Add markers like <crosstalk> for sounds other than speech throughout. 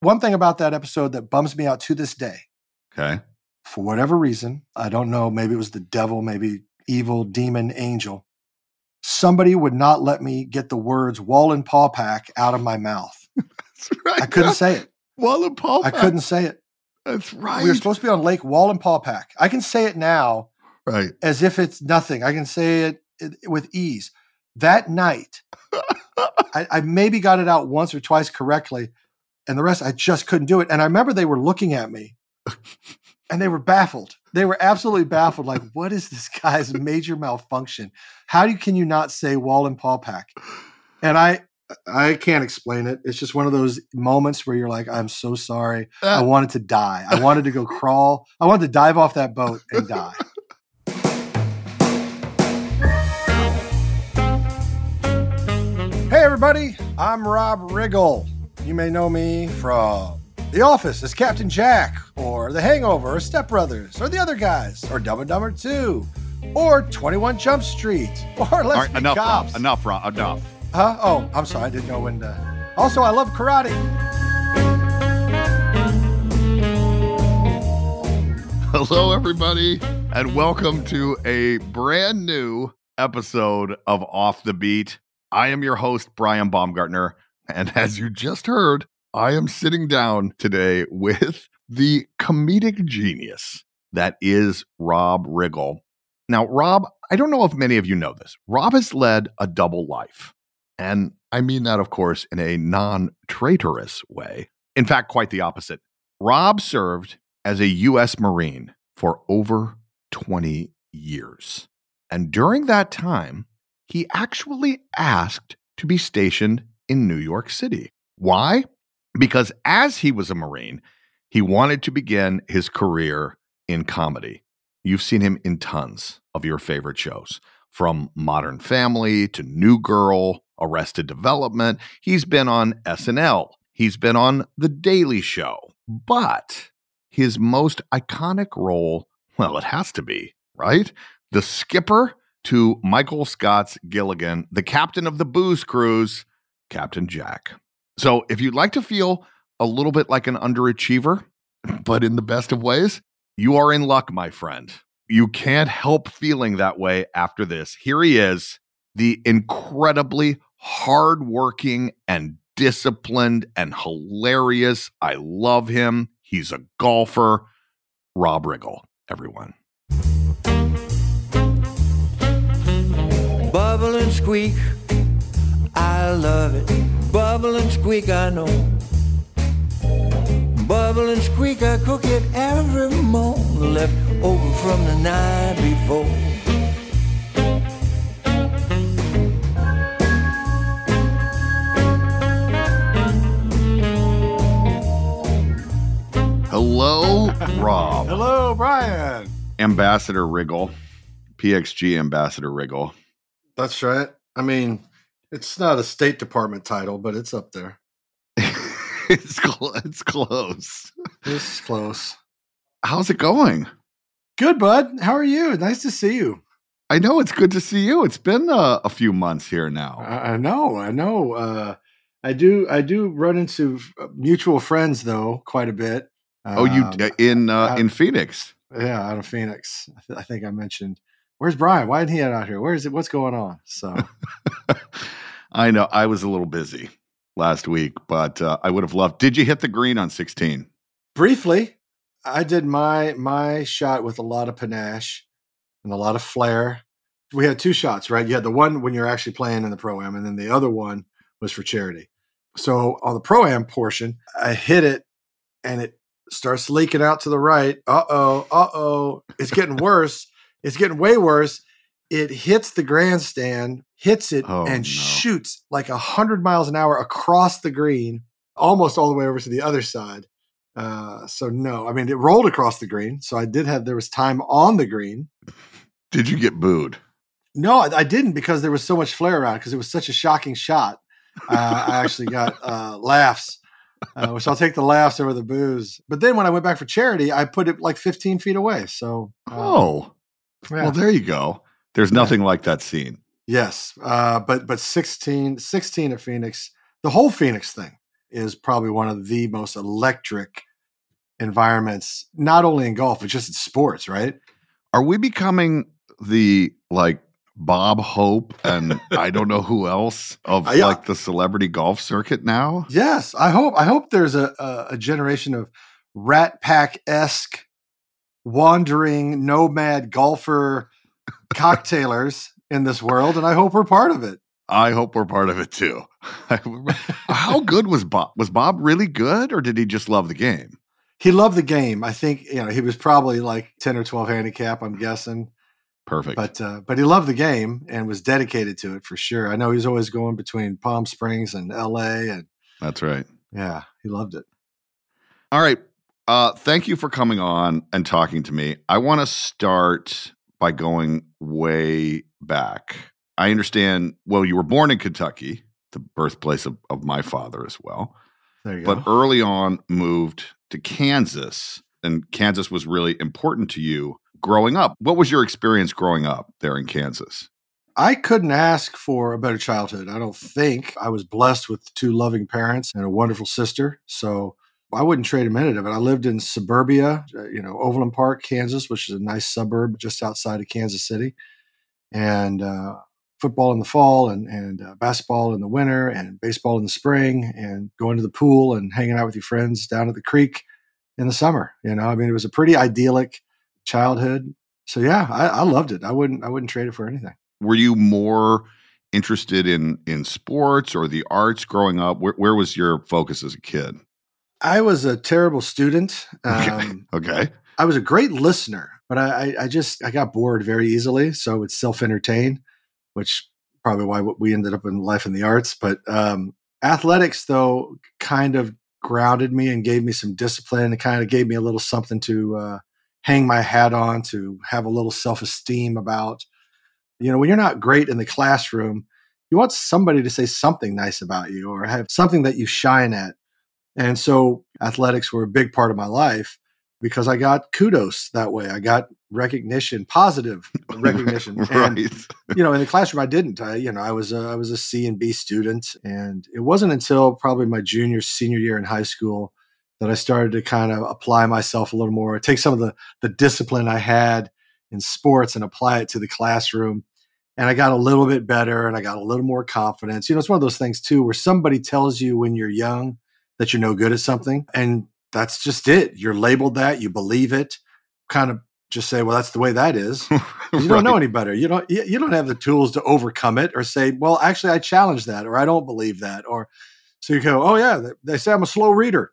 One thing about that episode that bums me out to this day, Okay. for whatever reason, I don't know, maybe it was the devil, maybe evil, demon, angel. Somebody would not let me get the words Wallenpaupack out of my mouth. <laughs> That's right. I couldn't say it. Wallen Paul. I couldn't say it. That's right. We were supposed to be on Lake Wallenpaupack. I can say it now right. as if it's nothing. I can say it i- with ease. That night, <laughs> I, I maybe got it out once or twice correctly, and the rest I just couldn't do it. And I remember they were looking at me, and they were baffled. They were absolutely baffled. Like, what is this guy's major malfunction? How do can you not say Wallenpaupack? And I. I can't explain it. It's just one of those moments where you're like, I'm so sorry. I Uh, wanted to die. I wanted to go crawl. I wanted to dive off that boat and die. Hey, everybody, I'm Rob Riggle. You may know me from The Office as Captain Jack, or The Hangover, or Step Brothers, or the other guys, or Dumb and Dumber 2, or 21 Jump Street, <laughs> or Let's right, Be enough, Cops. Enough, Rob. Enough. Huh? Oh, I'm sorry. I didn't know when to. Also, I love karate. Hello, everybody, and welcome to a brand new episode of Off the Beat. I am your host, Brian Baumgartner. And as you just heard, I am sitting down today with the comedic genius that is Rob Riggle. Now, Rob, I don't know if many of you know this. Rob has led a double life. And I mean that, of course, in a non traitorous way. In fact, quite the opposite. Rob served as a U.S. Marine for over 20 years. And during that time, he actually asked to be stationed in New York City. Why? Because as he was a Marine, he wanted to begin his career in comedy. You've seen him in tons of your favorite shows, from Modern Family to New Girl, Arrested Development. He's been on SNL, he's been on The Daily Show. But his most iconic role, well, it has to be, right? The skipper to Michael Scott's Gilligan, the captain of the booze cruise, Captain Jack. So if you'd like to feel a little bit like an underachiever, <clears throat> but in the best of ways, you are in luck, my friend. You can't help feeling that way after this. Here he is, the incredibly hardworking and disciplined and hilarious. I love him. He's a golfer. Rob Riggle, everyone. Bubble and squeak, I love it. Bubble and squeak, I know. Bubble and squeak, I cook it every morning, left over from the night before. Hello, Rob. Hello, Brian. Ambassador Riggle, PXG Ambassador Riggle. That's right. I mean, it's not a State Department title, but it's up there. <laughs> it's cl- it's close. It's close. How's it going? Good, bud. How are you? Nice to see you. I know it's good to see you. It's been uh, a few months here now. I, I know. I know. Uh, I do. I do run into f- mutual friends though quite a bit. oh, you Um, uh, in uh, out- in Phoenix? Yeah, out of Phoenix. I, th- I think I mentioned. Where's Brian? Why isn't he out here? Where is it? What's going on? So <laughs> I know. I was a little busy last week, but uh, I would have loved. Did you hit the green on sixteen? briefly, I did my my shot with a lot of panache and a lot of flair. We had two shots, right? You had the one when you're actually playing in the pro am, and then the other one was for charity. So on the pro am portion, I hit it, and it starts leaking out to the right. Uh oh, uh oh, it's getting worse. <laughs> It's getting way worse. It hits the grandstand, hits it, Oh, and no. shoots like a hundred miles an hour across the green, almost all the way over to the other side. Uh, so no, I mean it rolled across the green. So I did have there was time on the green. Did you get booed? No, I, I didn't because there was so much flair around because it was such a shocking shot. Uh, I actually got uh, laughs, uh, which I'll take the laughs over the booze. But then when I went back for charity, I put it like 15 feet away. So uh, Oh, yeah. well, there you go. There's nothing like that scene. yes, uh, but but 16, 16 at Phoenix, the whole Phoenix thing is probably one of the most electric environments, not only in golf but just in sports. Right? Are we becoming the like Bob Hope and I don't know who else of Uh, <laughs> yeah. like the celebrity golf circuit now? Yes, I hope. I hope there's a a, a generation of Rat Pack esque wandering nomad golfer cocktailers in this world, and I hope we're part of it. I hope we're part of it too. <laughs> How good was Bob? Was Bob really good or did he just love the game? He loved the game. I think you know he was probably like ten or twelve handicap. I'm guessing, Perfect. but uh, but he loved the game and was dedicated to it for sure. I know he was always going between Palm Springs and L.A. and That's right. yeah, he loved it. All right. Uh, thank you for coming on and talking to me. I want to start by going way back. I understand, well, you were born in Kentucky, the birthplace of, of my father as well, There you but go. early on moved to Kansas, and Kansas was really important to you growing up. What was your experience growing up there in Kansas? I couldn't ask for a better childhood. I don't think I was blessed with two loving parents and a wonderful sister. So I wouldn't trade a minute of it. I lived in suburbia, uh, you know, Overland Park, Kansas, which is a nice suburb just outside of Kansas City. And uh, football in the fall and, and uh, basketball in the winter and baseball in the spring and going to the pool and hanging out with your friends down at the creek in the summer. You know, I mean, it was a pretty idyllic childhood. So yeah, I, I loved it. I wouldn't, I wouldn't trade it for anything. Were you more interested in in sports or the arts growing up? Where, where was your focus as a kid? I was a terrible student. Okay. Um, Okay. I was a great listener, but I, I, I just I got bored very easily. So I would self entertain, which probably why we ended up in life in the arts. But um, athletics, though, kind of grounded me and gave me some discipline. It kind of gave me a little something to uh, hang my hat on, to have a little self esteem about. You know, when you're not great in the classroom, you want somebody to say something nice about you or have something that you shine at. And so athletics were a big part of my life because I got kudos that way. I got recognition, positive <laughs> recognition. right. And you know, in the classroom, I didn't. I, you know, I was a, I was a C and B student, and it wasn't until probably my junior, senior year in high school that I started to kind of apply myself a little more, take some of the the discipline I had in sports and apply it to the classroom. And I got a little bit better, and I got a little more confidence. You know, it's one of those things too, where somebody tells you when you're young that you're no good at something, and that's just it. You're labeled that, you believe it, kind of just say, well, that's the way that is. <laughs> You don't know any better. You don't you, don't have the tools to overcome it or say, well, actually I challenge that or I don't believe that. Or so you go, oh yeah, they, say I'm a slow reader.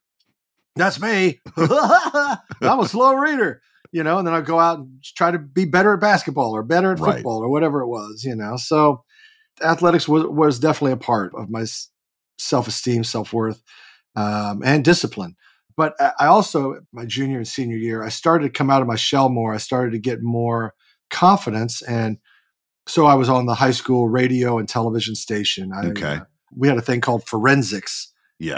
That's me. <laughs> I'm a slow reader. You know, and then I go out and try to be better at basketball or better at Right. football or whatever it was, you know. So athletics was, was definitely a part of my self esteem, self worth, um, and discipline. But I also, my junior and senior year, I started to come out of my shell more. I started to get more confidence. And so I was on the high school radio and television station. I, Okay. uh, we had a thing called forensics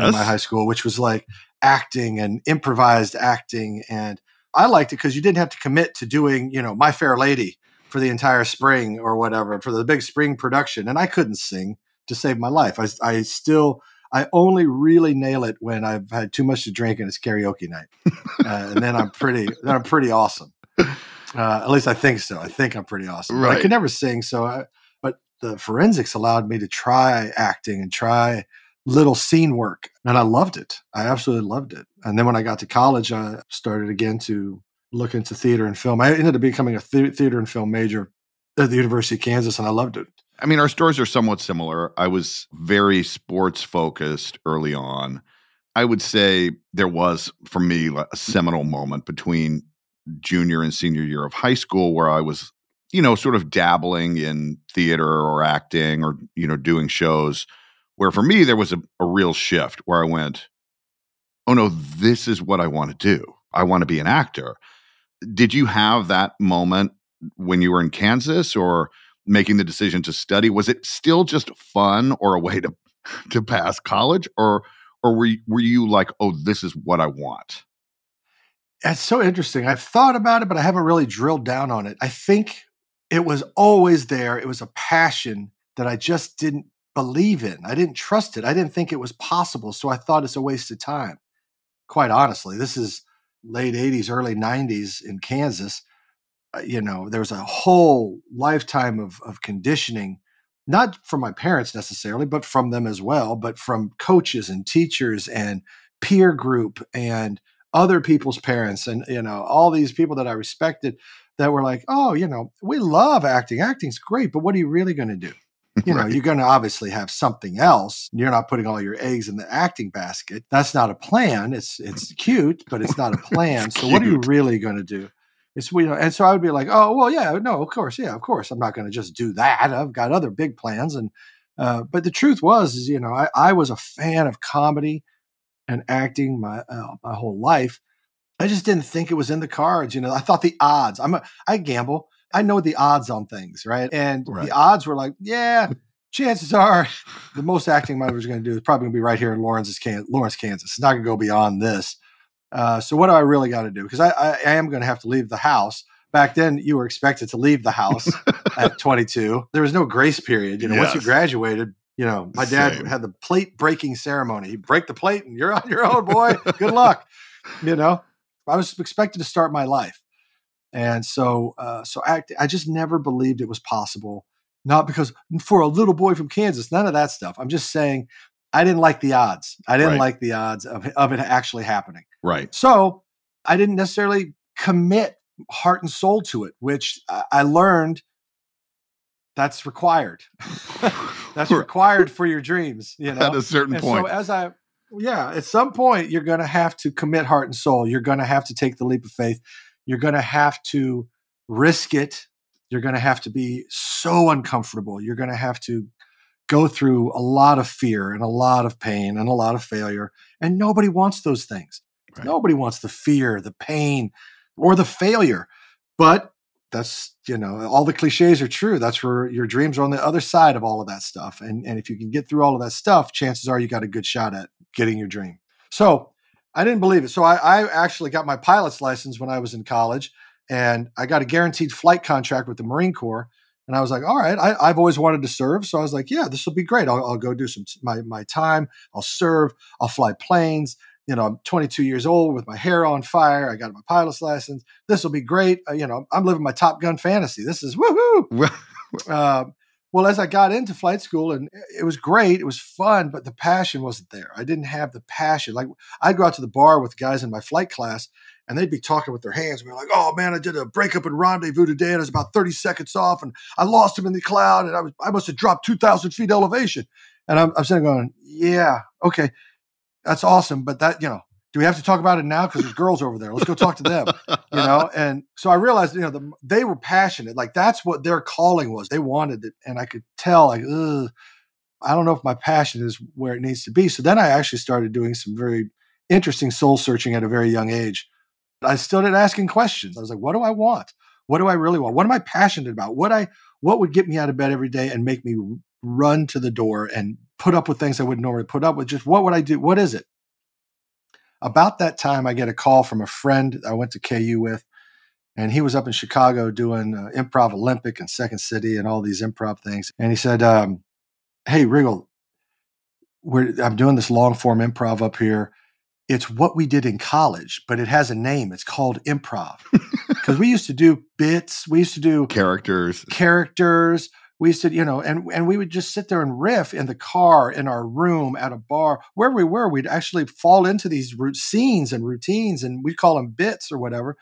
in my high school, which was like acting and improvised acting. And I liked it because you didn't have to commit to doing, you know, My Fair Lady for the entire spring or whatever for the big spring production. And I couldn't sing to save my life. I, I still, I only really nail it when I've had too much to drink and it's karaoke night. Uh, and then I'm pretty, <laughs> then I'm pretty awesome. Uh, at least I think so. I think I'm pretty awesome. But I could never sing. So I, but the forensics allowed me to try acting and try little scene work. And I loved it. I absolutely loved it. And then when I got to college, I started again to look into theater and film. I ended up becoming a thea- theater and film major at the University of Kansas, and I loved it. I mean, our stories are somewhat similar. I was very sports focused early on. I would say there was, for me, a seminal moment between junior and senior year of high school where I was, you know, sort of dabbling in theater or acting or, you know, doing shows. Where for me, there was a, a real shift where I went, oh no, this is what I want to do. I want to be an actor. Did you have that moment when you were in Kansas or making the decision to study? Was it still just fun or a way to <laughs> to pass college, or or were you, were you like, oh, this is what I want? That's so interesting. I've thought about it, but I haven't really drilled down on it. I think it was always there. It was a passion that I just didn't believe in. I didn't trust it. I didn't think it was possible. So I thought it's a waste of time. Quite honestly, this is late 80s, early 90s in Kansas. Uh, you know, there was a whole lifetime of, of conditioning, not from my parents necessarily, but from them as well, but from coaches and teachers and peer group and other people's parents and you know all these people that i respected that were like oh you know we love acting. Acting's great but what are you really going to do? <laughs> You know Right. you're going to obviously have something else. You're not putting all your eggs in the acting basket. That's not a plan. It's it's cute but it's not a plan. So what are you really going to do it's know and so i would be like oh well yeah no of course yeah of course i'm not going to just do that i've got other big plans and uh, but the truth was is you know I, I was a fan of comedy and acting my uh, my whole life. I just didn't think it was in the cards. You know, I thought the odds. I'm a, I gamble. I know the odds on things, right? And Right. the odds were like, yeah, <laughs> chances are the most acting my was going to do is probably going to be right here in Lawrence, Kansas. Lawrence, Kansas. It's not going to go beyond this. Uh, so what do I really got to do? Because I, I, I am going to have to leave the house. Back then, you were expected to leave the house <laughs> at 22. There was no grace period. You know, once you graduated, you know, my dad Same. had the plate breaking ceremony. He break the plate and you're on your own, boy. Good <laughs> luck. You know, I was expected to start my life. And so, uh, so act, I just never believed it was possible. Not because for a little boy from Kansas, none of that stuff. I'm just saying I didn't like the odds. I didn't Right. like the odds of, of it actually happening. Right. So I didn't necessarily commit heart and soul to it, which I, learned that's required. <laughs> that's required for your dreams, you know. At a certain And point. So as I yeah, at some point you're going to have to commit heart and soul. You're going to have to take the leap of faith. You're going to have to risk it. You're going to have to be so uncomfortable. You're going to have to go through a lot of fear and a lot of pain and a lot of failure. And nobody wants those things. Right. Nobody wants the fear, the pain, or the failure. But that's, you know, all the cliches are true. That's where your dreams are on the other side of all of that stuff. And, and if you can get through all of that stuff, chances are you got a good shot at getting your dream. So I didn't believe it. So I, I actually got my pilot's license when I was in college. and I got a guaranteed flight contract with the Marine Corps. And I was like, all right, I, have always wanted to serve. So I was like, yeah, this will be great. I'll, I'll go do some my, my time. I'll serve. I'll fly planes. You know, I'm 22 years old with my hair on fire. I got my pilot's license. This will be great. Uh, you know, I'm living my Top Gun fantasy. This is woohoo. <laughs> uh, well, as I got into flight school, and it was great, it was fun, but the passion wasn't there. I didn't have the passion. Like I'd go out to the bar with guys in my flight class, and they'd be talking with their hands. We were like, "Oh man, I did a breakup and rendezvous today, and I was about thirty seconds off, and I lost him in the cloud, and I was I must have dropped two thousand feet elevation." And I'm, I'm sitting going, "Yeah, okay, that's awesome, but that you know, do we have to talk about it now? Because there's girls over there. Let's go talk to them, you know. <laughs> And so I realized, you know, the, they were passionate. Like that's what their calling was. They wanted it, and I could tell, like, Ugh, I don't know if my passion is where it needs to be. So then I actually started doing some very interesting soul searching at a very young age. I started asking questions. I was like, what do I want? What do I really want? What am I passionate about? What I what would get me out of bed every day and make me run to the door and put up with things I wouldn't normally put up with? Just what would I do? What is it? About that time, I get a call from a friend I went to KU with, and he was up in Chicago doing uh, Improv Olympic and Second City and all these improv things. And he said, um, "Hey, Riggle, I'm doing this long form improv up here. It's what we did in college, but it has a name. It's called improv <laughs> because we used to do bits. We used to do characters, characters we used to, you know, and and we would just sit there and riff in the car, in our room, at a bar, where we were. We'd actually fall into these scenes and routines, and we'd call them bits or whatever.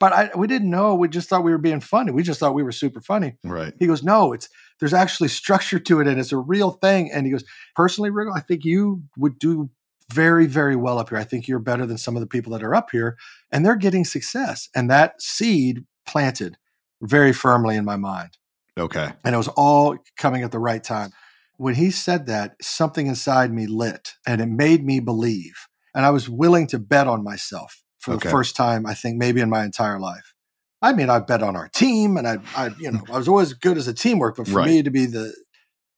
But I, we didn't know. We just thought we were being funny. We just thought we were super funny. Right. He goes, no, it's there's actually structure to it, and it's a real thing. And he goes, personally, Riggle, I think you would do very, very well up here. I think you're better than some of the people that are up here, and they're getting success. And that seed planted very firmly in my mind. Okay. And it was all coming at the right time. When he said that, something inside me lit and it made me believe. And I was willing to bet on myself for okay. the first time, I think, maybe in my entire life. I mean, I bet on our team and I, I you know, I was always good as a teamwork, but for right. me to be the,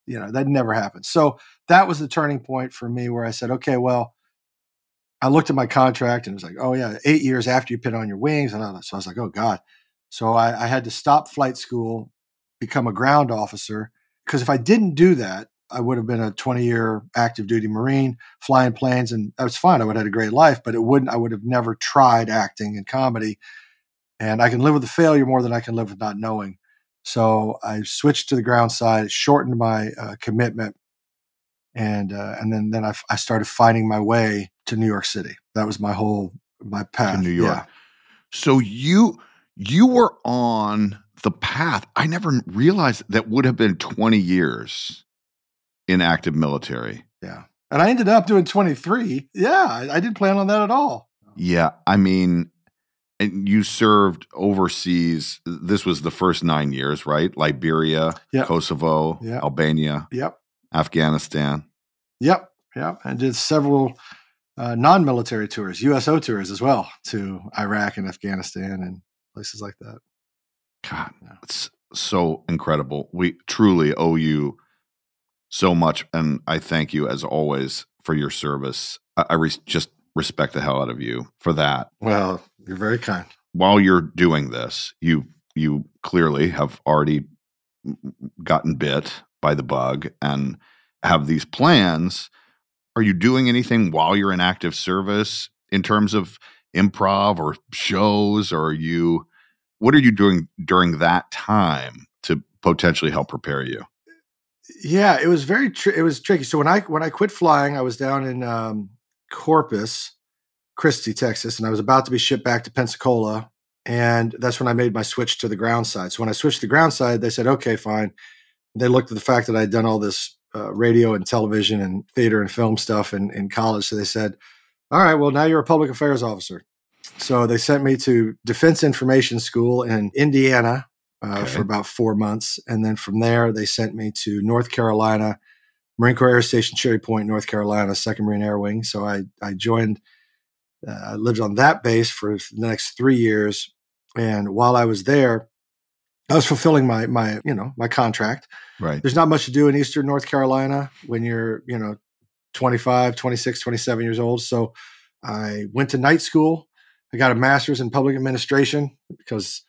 you know, that never happened. So that was the turning point for me where I said, okay, well, I looked at my contract and it was like, oh yeah, eight years after you put on your wings. And all So I was like, oh God. So I, I had to stop flight school become a ground officer. Because if I didn't do that, I would have been a 20 year active duty Marine flying planes, and that was fine. I would have had a great life, but it wouldn't, I would have never tried acting and comedy. And I can live with the failure more than I can live with not knowing. So I switched to the ground side, it shortened my uh, commitment. And uh, and then then I, I started finding my way to New York City. That was my whole my path. To New York. Yeah. So you you were on the path. I never realized that would have been 20 years in active military. Yeah. And I ended up doing 23. Yeah. I, I didn't plan on that at all. Yeah. I mean, and you served overseas. This was the first nine years, right? Liberia, yep. Kosovo, yep. Albania, yep, Afghanistan. Yep, yep. And did several uh, non-military tours, USO tours as well, to Iraq and Afghanistan and places like that. God, it's so incredible. We truly owe you so much, and I thank you as always for your service. I, I re- just respect the hell out of you for that. Well, you're very kind. While you're doing this, you you clearly have already gotten bit by the bug and have these plans. Are you doing anything while you're in active service in terms of improv or shows, or are you what are you doing during that time to potentially help prepare you? Yeah, it was very tr- it was tricky. So when I when I quit flying, I was down in um, Corpus Christi, Texas, and I was about to be shipped back to Pensacola, and that's when I made my switch to the ground side. So when I switched to the ground side, they said, "Okay, fine." They looked at the fact that I'd done all this uh, radio and television and theater and film stuff in, in college, so they said, "All right, well now you're a public affairs officer." So they sent me to Defense Information School in Indiana uh, okay. for about four months. And then from there, they sent me to North Carolina, Marine Corps Air Station Cherry Point, North Carolina, 2nd Marine Air Wing. So I, I joined, uh, I lived on that base for the next three years. And while I was there, I was fulfilling my, my, you know, my contract. Right. There's not much to do in Eastern North Carolina when you're, you know, 25, 26, 27 years old. So I went to night school I got a master's in public administration because,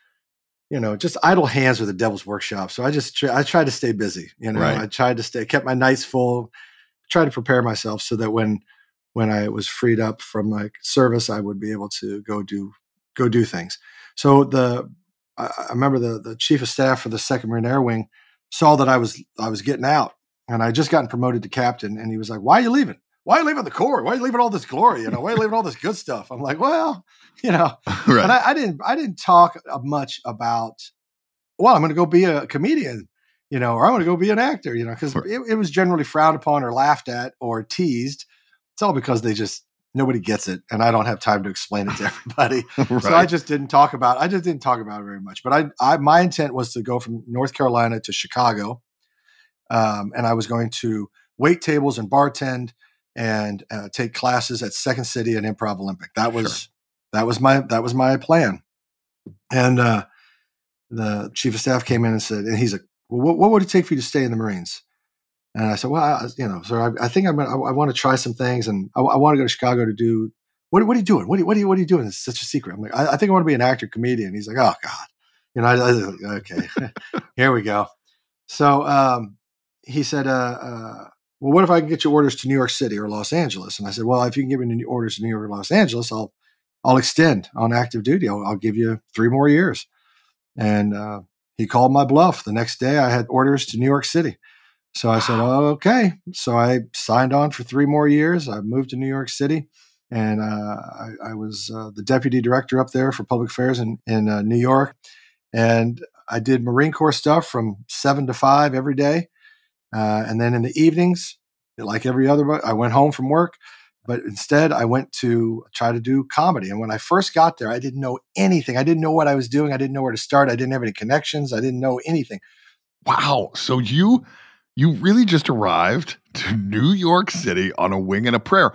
you know, just idle hands are the devil's workshop. So I just tr- I tried to stay busy. You know, Right. I tried to stay, kept my nights full, tried to prepare myself so that when when I was freed up from my service, I would be able to go do go do things. So the I, I remember the the chief of staff for the Second Marine Air Wing saw that I was I was getting out, and I had just gotten promoted to captain, and he was like, "Why are you leaving? Why are you leaving the Corps? Why are you leaving all this glory? You know, why are you leaving all this good stuff?" I'm like, "Well, <laughs> you know," <laughs> Right. and I, I didn't I didn't talk uh, much about. Well, I'm going to go be a comedian, you know, or I'm going to go be an actor, you know, because Right. it, it was generally frowned upon or laughed at or teased. It's all because they just nobody gets it, and I don't have time to explain it to <laughs> everybody. right. So I just didn't talk about. I just didn't talk about it very much. But I, I my intent was to go from North Carolina to Chicago, um, and I was going to wait tables and bartend and uh, take classes at Second City and Improv Olympic. That was that was my that was my plan. And uh, the chief of staff came in and said, and he's like, "Well, what, what would it take for you to stay in the Marines?" And I said, "Well, I, you know, sir, I, I think I'm gonna, I, I want to try some things, and I, I want to go to Chicago to do what, what are you doing? What are you, what are you, what are you doing? It's such a secret. I'm like, I, I think I want to be an actor, comedian. He's like, oh God, you know, I, I like, okay, <laughs> here we go. So um, he said, uh, uh, well, what if I can get you orders to New York City or Los Angeles? And I said, well, if you can give me new orders to New York or Los Angeles, I'll, I'll extend on active duty. I'll, I'll give you three more years. And uh, he called my bluff. The next day, I had orders to New York City. So I said, oh, okay. So I signed on for three more years. I moved to New York City and uh, I, I was uh, the deputy director up there for public affairs in, in uh, New York. And I did Marine Corps stuff from seven to five every day. Uh, and then in the evenings, like every other, I went home from work. But instead, I went to try to do comedy. And when I first got there, I didn't know anything. I didn't know what I was doing. I didn't know where to start. I didn't have any connections. I didn't know anything. Wow. So you you really just arrived to New York City on a wing and a prayer.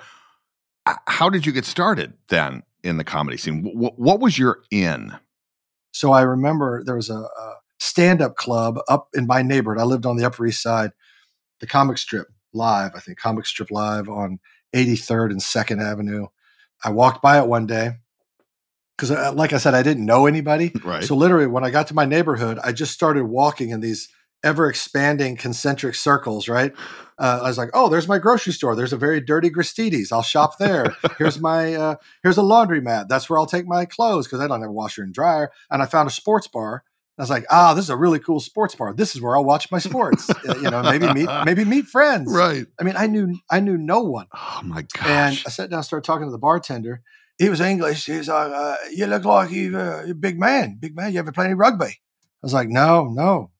How did you get started then in the comedy scene? What, what was your in? So I remember there was a, a stand up club up in my neighborhood. I lived on the Upper East Side, the Comic Strip Live, I think, Comic Strip Live on 83rd and 2nd Avenue. I walked by it one day because, uh, like I said, I didn't know anybody. <laughs> Right. So literally, when I got to my neighborhood, I just started walking in these ever expanding concentric circles. Right. Uh, I was like, "Oh, there's my grocery store. There's a very dirty Gristedes. I'll shop there. Here's my uh, here's a laundromat. That's where I'll take my clothes because I don't have a washer and dryer." And I found a sports bar. I was like, "Ah, this is a really cool sports bar. This is where I'll watch my sports. <laughs> Uh, you know, maybe meet maybe meet friends." Right. I mean, I knew I knew no one. Oh my gosh. And I sat down, and started talking to the bartender. He was English. He's like, uh, "You look like you, uh, you're a big man, big man. You ever play any rugby?" I was like, "No, no."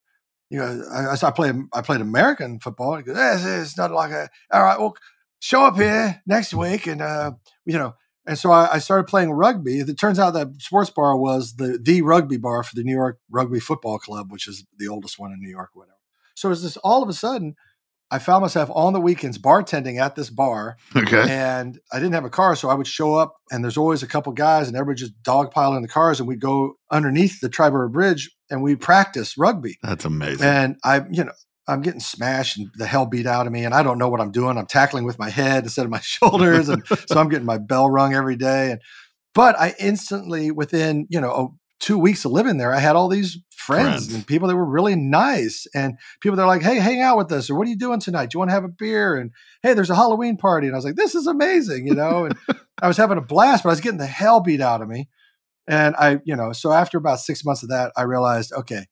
You know, I, I, I played I played American football. He goes, "Eh, it's, it's not like a. All right, well, show up here next week, and uh, you know." And so I, I started playing rugby. It turns out that sports bar was the the rugby bar for the New York Rugby Football Club, which is the oldest one in New York, or whatever. So it's this all of a sudden, I found myself on the weekends bartending at this bar, okay. and I didn't have a car, so I would show up, and there's always a couple guys, and everybody just dogpile in the cars, and we'd go underneath the Triborough Bridge, and we practice rugby. That's amazing. And I, you know, I'm getting smashed and the hell beat out of me, and I don't know what I'm doing. I'm tackling with my head <laughs> instead of my <laughs> shoulders, and so I'm getting my bell rung every day. And but I instantly, within you know oh, two weeks of living there, I had all these friends, Friends. and people that were really nice, and people that are like, "Hey, hang out with us," or "What are you doing tonight? Do you want to have a beer?" And hey, there's a Halloween party, and I was like, "This is amazing," you know. And <laughs> I was having a blast, but I was getting the hell beat out of me. And I, you know, so after about six months of that, I realized, okay,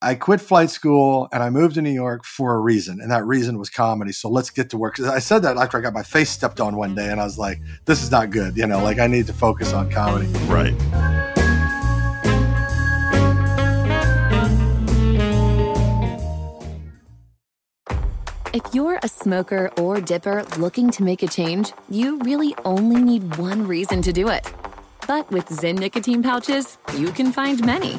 I quit flight school and I moved to New York for a reason, and that reason was comedy. So let's get to work. I said that after I got my face stepped on one day, and I was like, "This is not good." You know, like I need to focus on comedy. right. If you're a smoker or dipper looking to make a change, you really only need one reason to do it. But with Zyn nicotine pouches, you can find many.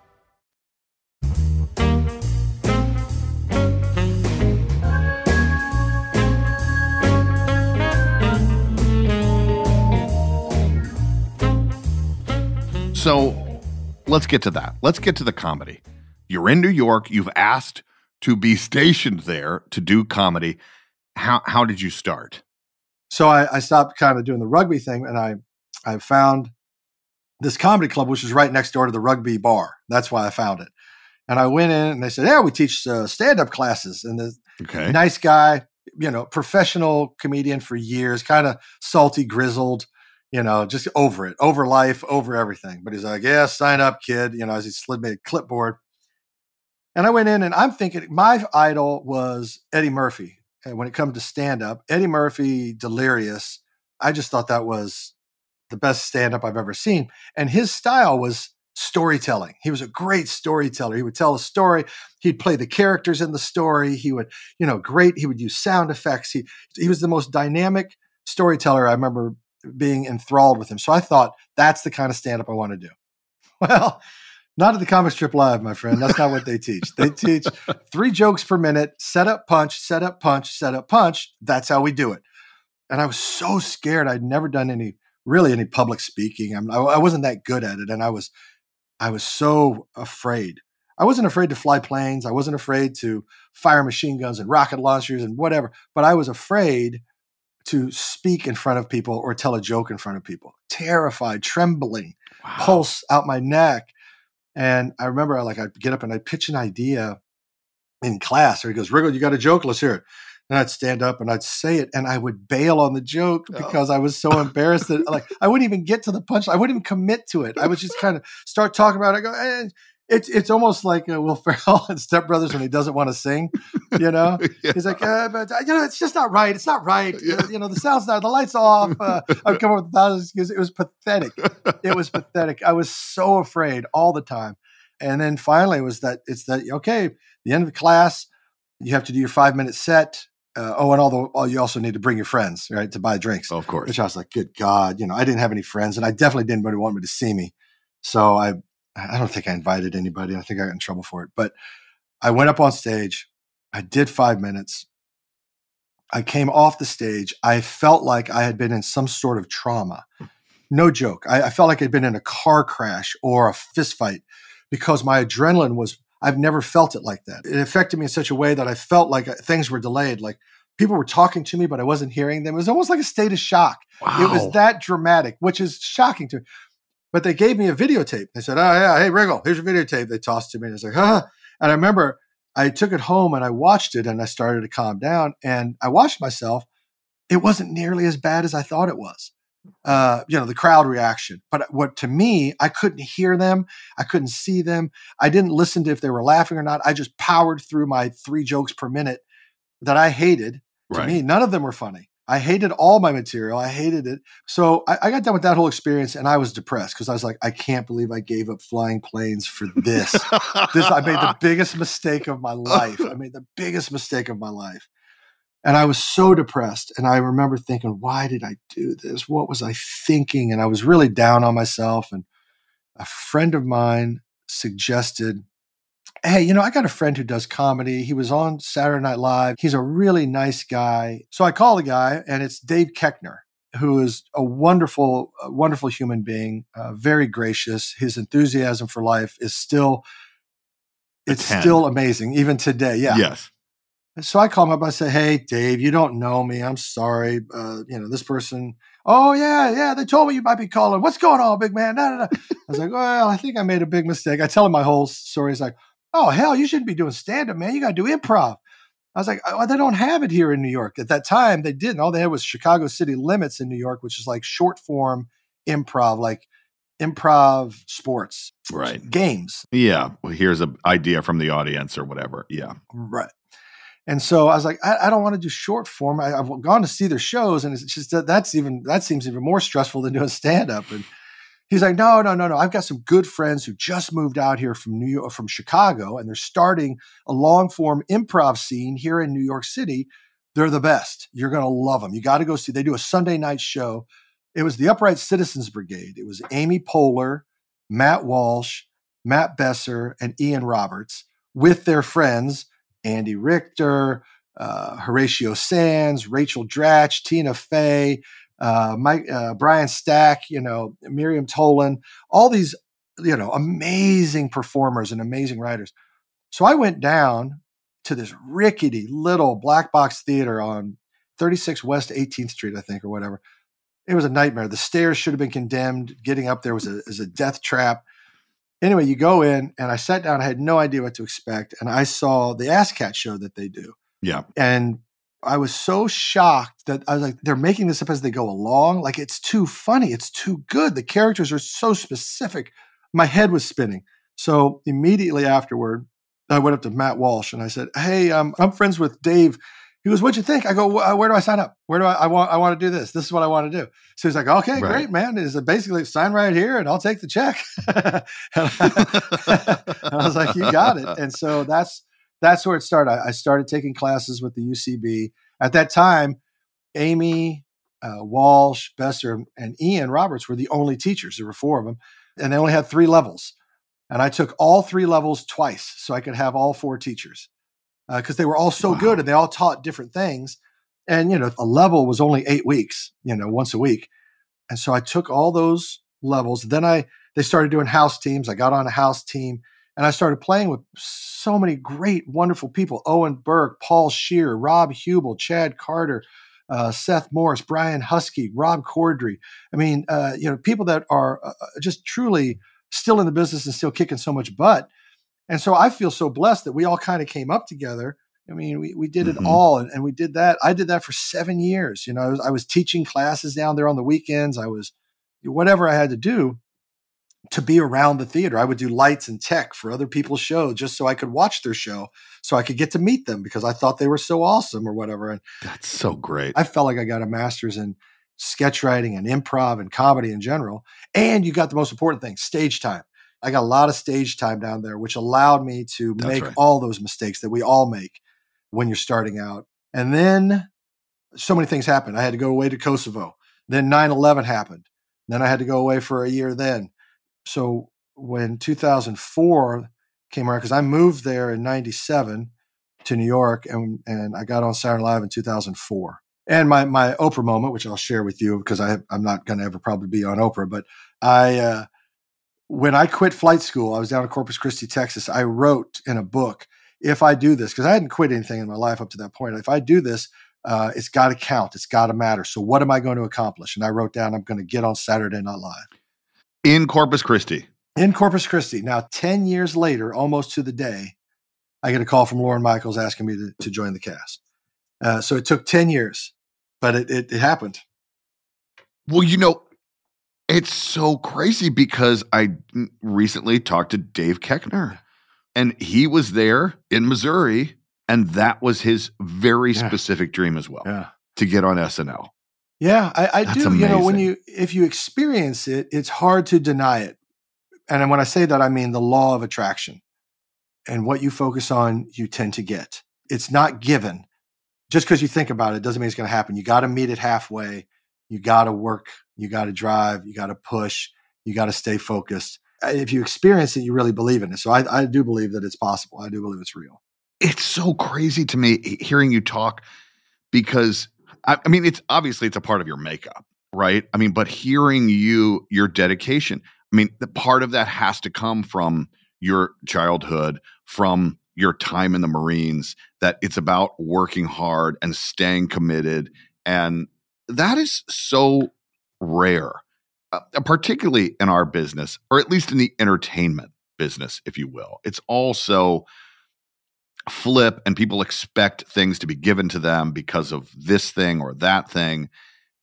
So let's get to that. Let's get to the comedy. You're in New York. You've asked to be <laughs> stationed there to do comedy. How how did you start? So I, I stopped kind of doing the rugby thing, and I I found this comedy club, which is right next door to the rugby bar. That's why I found it. And I went in, and they said, "Yeah, we teach uh, stand up classes." And the Okay. nice guy, you know, professional comedian for years, kind of salty, grizzled, you know, just over it, over life, over everything. But he's like, yeah, sign up, kid, you know, as he slid me a clipboard. And I went in and I'm thinking my idol was Eddie Murphy. And when it comes to stand up, Eddie Murphy, delirious, I just thought that was the best stand up I've ever seen. And his style was storytelling. He was a great storyteller. He would tell a story. He'd play the characters in the story. He would, you know, great. He would use sound effects. He he was the most dynamic storyteller I remember being enthralled with him. So I thought that's the kind of stand up I want to do. <laughs> Well, not at the Comic Strip Live, my friend. That's not what they teach. They teach three jokes per minute, set up, punch, set up, punch, set up, punch. That's how we do it. And I was so scared. I'd never done any, really any public speaking. I'm, I, I wasn't that good at it. And I was, I was so afraid. I wasn't afraid to fly planes. I wasn't afraid to fire machine guns and rocket launchers and whatever. But I was afraid to speak in front of people or tell a joke in front of people. Terrified, trembling, pulse out my neck. And I remember I like I'd get up and I'd pitch an idea in class. Or he goes, Riggle, you got a joke? Let's hear it. And I'd stand up and I'd say it and I would bail on the joke because I was so embarrassed that like I wouldn't even get to the punch. I wouldn't even commit to it. I would just kind of start talking about it. I go, eh. It's it's almost like uh, Will <laughs> Ferrell and Step Brothers when he doesn't want to sing, you know. <laughs> He's like, uh, but uh, you know, it's just not right. It's not right. Uh, you know, the sound's not. The lights off. Uh, I've come up with a thousand excuses. It was pathetic. It was pathetic. I was so afraid all the time. And then finally, it was that it's that okay. The end of the class, you have to do your five minute set. Uh, oh, and all the oh, you also need to bring your friends, right, to buy drinks. Of course. Which I was like, good God, you know, I didn't have any friends, and I definitely didn't want me to see me. So I I don't think I invited anybody. I think I got in trouble for it. But I went up on stage. I did five minutes. I came off the stage. I felt like I had been in some sort of trauma. No joke. I, I felt like I'd been in a car crash or a fist fight because my adrenaline was, I've never felt it like that. It affected me in such a way that I felt like uh, things were delayed. Like people were talking to me, but I wasn't hearing them. It was almost like a state of shock. Wow. It was that dramatic, which is shocking to me. But they gave me a videotape. They said, Oh, yeah, hey, Riggle, here's your videotape. They tossed it to me. And I was like, Huh. And I remember I took it home and I watched it and I started to calm down. And I watched myself. It wasn't nearly as bad as I thought it was. Uh, you know, the crowd reaction. But what to me, I couldn't hear them. I couldn't see them. I didn't listen to if they were laughing or not. I just powered through my three jokes per minute that I hated. To right. me, none of them were funny. I hated all my material. I hated it. So I, I got done with that whole experience and I was depressed because I was like, I can't believe I gave up flying planes for this. this I made the <laughs> biggest mistake of my life. I made the biggest mistake of my life. And I was so depressed. And I remember thinking, why did I do this? What was I thinking? And I was really down on myself. And a friend of mine suggested hey, you know, I got a friend who does comedy. He was on Saturday Night Live. He's a really nice guy. So I call the guy, and it's Dave Koechner, who is a wonderful, a wonderful human being, uh, very gracious. His enthusiasm for life is still, it's still amazing, even today. Yeah. Yes. So I call him up. I say, "Hey, Dave, you don't know me. I'm sorry. Uh, you know this person. Oh yeah, yeah. They told me you might be calling. What's going on, big man? No, no, no. I was like, well, I think I made a big mistake. I tell him my whole story. He's like, oh hell, you shouldn't be doing stand up, man. You got to do improv. I was like, oh, they don't have it here in New York. At that time, they didn't. All they had was Chicago City Limits in New York, which is like short form improv, like improv sports, right? Games. Yeah. Well, here's an idea from the audience or whatever. Yeah. Right. And so I was like, I, I don't want to do short form. I, have gone to see their shows, and it's just that that's even that seems even more stressful than doing stand up. And He's like, no, no, no, no. I've got some good friends who just moved out here from New York, from Chicago, and they're starting a long form improv scene here in New York City. They're the best. You're going to love them. You got to go see. They do a Sunday night show. It was the Upright Citizens Brigade. It was Amy Poehler, Matt Walsh, Matt Besser, and Ian Roberts with their friends Andy Richter, uh, Horatio Sanz, Rachel Dratch, Tina Fey, uh, Mike, uh, Brian Stack, you know, Miriam Tolan, all these, you know, amazing performers and amazing writers. So I went down to this rickety little black box theater on 36 West 18th Street, I think, or whatever. It was a nightmare. The stairs should have been condemned. Getting up there was a, was a death trap. Anyway, you go in, and I sat down. I had no idea what to expect, and I saw the ASSSSCAT show that they do. Yeah, and I was so shocked that I was like, they're making this up as they go along. Like it's too funny. It's too good. The characters are so specific. My head was spinning. So immediately afterward, I went up to Matt Walsh and I said, Hey, um, I'm friends with Dave. He goes, "What'd you think?" I go, "Where do I sign up? Where do I, I want? I want to do this. This is what I want to do." So he's like, "Okay, right. great, man. Is it basically sign right here, and I'll take the check." <laughs> and, I, <laughs> and I was like, "You got it." And so that's that's where it started. I, I started taking classes with the UCB. At that time, Amy, uh, Walsh, Besser, and Ian Roberts were the only teachers. There were four of them, and they only had three levels. And I took all three levels twice so I could have all four teachers because uh, they were all so wow. good and they all taught different things. And, you know, a level was only eight weeks, you know, once a week. And so I took all those levels. Then I, they started doing house teams. I got on a house team and I started playing with so many great, wonderful people Owen Burke, Paul Scheer, Rob Huebel, Chad Carter, uh, Seth Morris, Brian Huskey, Rob Corddry. I mean, uh, you know, people that are uh, uh, just truly still in the business and still kicking so much butt. And so I feel so blessed that we all kind of came up together. I mean, we, we did it mm-hmm. all and, and, we did that. I did that for seven years. You know, I was, I was teaching classes down there on the weekends. I was whatever I had to do to be around the theater. I would do lights and tech for other people's show just so I could watch their show, so I could get to meet them because I thought they were so awesome or whatever. And that's so great. I felt like I got a master's in sketch writing and improv and comedy in general. And you got the most important thing, stage time. I got a lot of stage time down there, which allowed me to that's make right. all those mistakes that we all make when you're starting out. And then so many things happened. I had to go away to Kosovo. Then 9 11 happened. Then I had to go away for a year then so when 2004 came around, because I moved there in 97 to New York and, and I got on Saturday Live in 2004. And my, my Oprah moment, which I'll share with you because I, I'm not going to ever probably be on Oprah, but I, uh, when I quit flight school, I was down in Corpus Christi, Texas. I wrote in a book, if I do this, because I hadn't quit anything in my life up to that point. If I do this, uh, it's got to count. It's got to matter. So what am I going to accomplish? And I wrote down, I'm going to get on Saturday Night Live in Corpus Christi. In Corpus Christi. Now, 10 years later, almost to the day, I get a call from Lorne Michaels asking me to, to join the cast. Uh, so it took 10 years, but it, it, it happened. Well, you know, it's so crazy because I recently talked to Dave Koechner and he was there in Missouri and that was his very yeah. specific dream as well. Yeah. To get on SNL. Yeah, I, I do. Amazing. You know, when you if you experience it, it's hard to deny it. And when I say that, I mean the law of attraction. And what you focus on, you tend to get. It's not given. Just because you think about it doesn't mean it's going to happen. You got to meet it halfway. You got to work you got to drive, you got to push, you got to stay focused. Uh, if you experience it, you really believe in it. So I, I do believe that it's possible. I do believe it's real. It's so crazy to me hearing you talk because I, I mean, it's obviously it's a part of your makeup, right? I mean, but hearing you, your dedication, I mean, the part of that has to come from your childhood, from your time in the Marines, that it's about working hard and staying committed. And that is so rare, uh, particularly in our business, or at least in the entertainment business, if you will. It's also flip and people expect things to be given to them because of this thing or that thing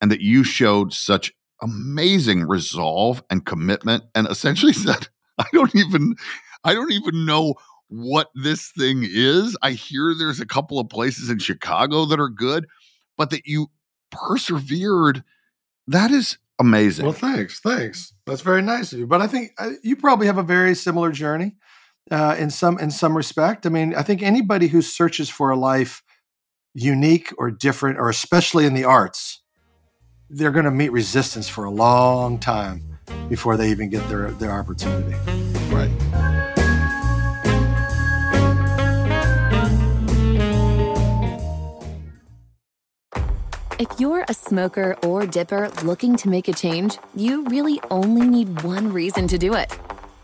and that you showed such amazing resolve and commitment and essentially <laughs> said i don't even i don't even know what this thing is i hear there's a couple of places in chicago that are good but that you persevered that is amazing. Well, thanks, thanks. That's very nice of you. But I think uh, you probably have a very similar journey uh, in some in some respect. I mean, I think anybody who searches for a life unique or different, or especially in the arts, they're going to meet resistance for a long time before they even get their their opportunity. Right. If you're a smoker or dipper looking to make a change, you really only need one reason to do it.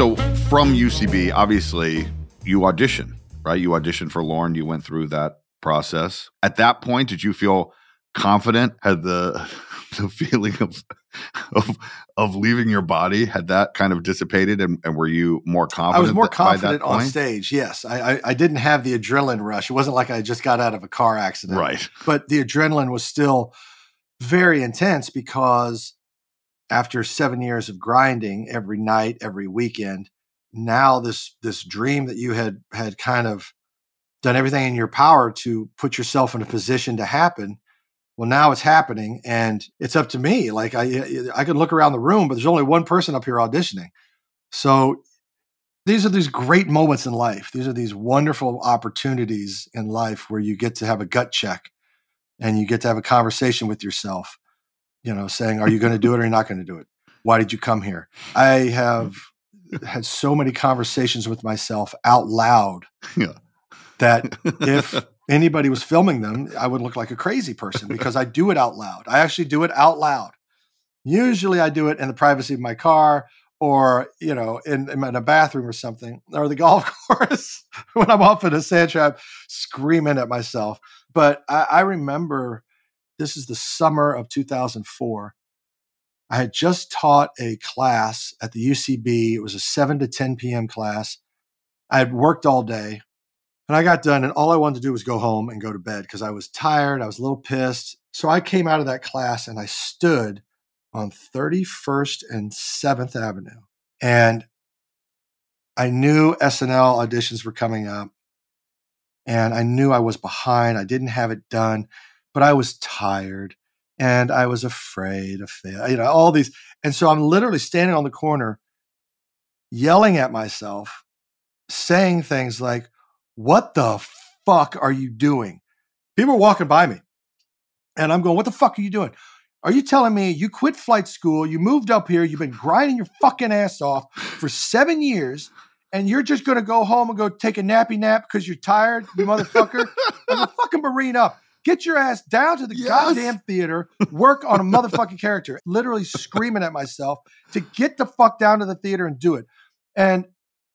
So from UCB, obviously you audition, right? You auditioned for Lorne. You went through that process. At that point, did you feel confident? Had the <laughs> the feeling of of of leaving your body had that kind of dissipated, and, and were you more confident? I was more th- by that confident on point? stage. Yes, I, I I didn't have the adrenaline rush. It wasn't like I just got out of a car accident, Right. But the adrenaline was still very intense because after seven years of grinding every night, every weekend, now this this dream that you had had kind of done everything in your power to put yourself in a position to happen. Well, now it's happening, and it's up to me. Like I, I could look around the room, but there's only one person up here auditioning. So these are these great moments in life. These are these wonderful opportunities in life where you get to have a gut check and you get to have a conversation with yourself, you know, saying, Are you going to do it or are you not going to do it? Why did you come here? I have <laughs> had so many conversations with myself out loud Yeah. that if <laughs> anybody was filming them, I would look like a crazy person because I do it out loud. I actually do it out loud. Usually I do it in the privacy of my car or, you know, in, in a bathroom or something, or the <laughs> golf course when I'm off in a sand trap screaming at myself. But I, I remember this is the summer of 2004. I had just taught a class at the UCB. It was a 7 to 10 p.m. class. I had worked all day and I got done, and all I wanted to do was go home and go to bed because I was tired. I was a little pissed. So I came out of that class and I stood on 31st and 7th Avenue. And I knew SNL auditions were coming up. And I knew I was behind. I didn't have it done, but I was tired and I was afraid of fail, you know, all these. And so I'm literally standing on the corner yelling at myself, saying things like, What the fuck are you doing? People are walking by me and I'm going, What the fuck are you doing? Are you telling me you quit flight school, you moved up here, you've been grinding your fucking ass off for seven years, and you're just gonna go home and go take a nappy nap because you're tired, you motherfucker? I'm a fucking Marine up. Get your ass down to the Yes. goddamn theater, work on a motherfucking <laughs> character. Literally screaming at myself to get the fuck down to the theater and do it. And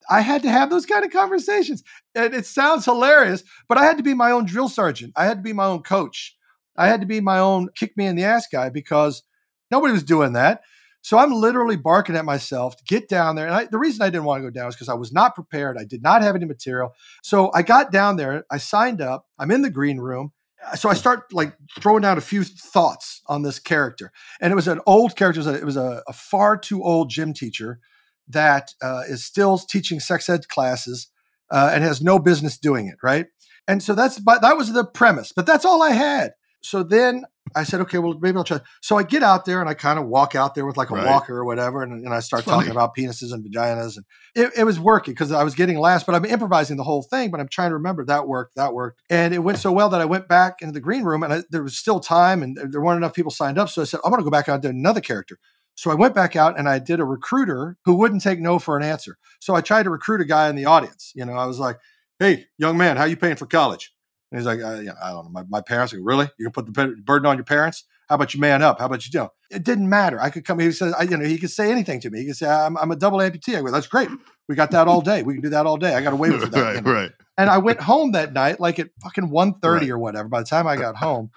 I had to have those kind of conversations. And it sounds hilarious, but I had to be my own drill sergeant. I had to be my own coach. I had to be my own kick me in the ass guy because nobody was doing that. So I'm literally barking at myself to get down there. And I, the reason I didn't want to go down is because I was not prepared. I did not have any material. So I got down there. I signed up. I'm in the green room. So I start like throwing down a few thoughts on this character. And it was an old character. It was a, it was a, a far too old gym teacher that uh, is still teaching sex ed classes uh, and has no business doing it. Right. And so that's, but that was the premise, but that's all I had. So then I said, okay, well, maybe I'll try. So I get out there and I kind of walk out there with like a Right. walker or whatever. And, and I start It's funny. talking about penises and vaginas. And it, it was working because I was getting last, but I'm improvising the whole thing. But I'm trying to remember that worked, that worked. And it went so well that I went back into the green room and I, there was still time and there weren't enough people signed up. So I said, I'm going to go back out and do another character. So I went back out and I did a recruiter who wouldn't take no for an answer. So I tried to recruit a guy in the audience. You know, I was like, hey, young man, how you paying for college? And he's like, uh, yeah, I don't know. My, my parents are really? You can put the burden on your parents? How about you man up? How about you, you know? It didn't matter. I could come. He says, I, you know, he could say anything to me. He could say, I'm, I'm a double amputee. I go, that's great. We got that all day. We can do that all day. I got a waiver for that. you right, know? right. And I went home that night, like at fucking 1.30 Right. or whatever. By the time I got <laughs> home,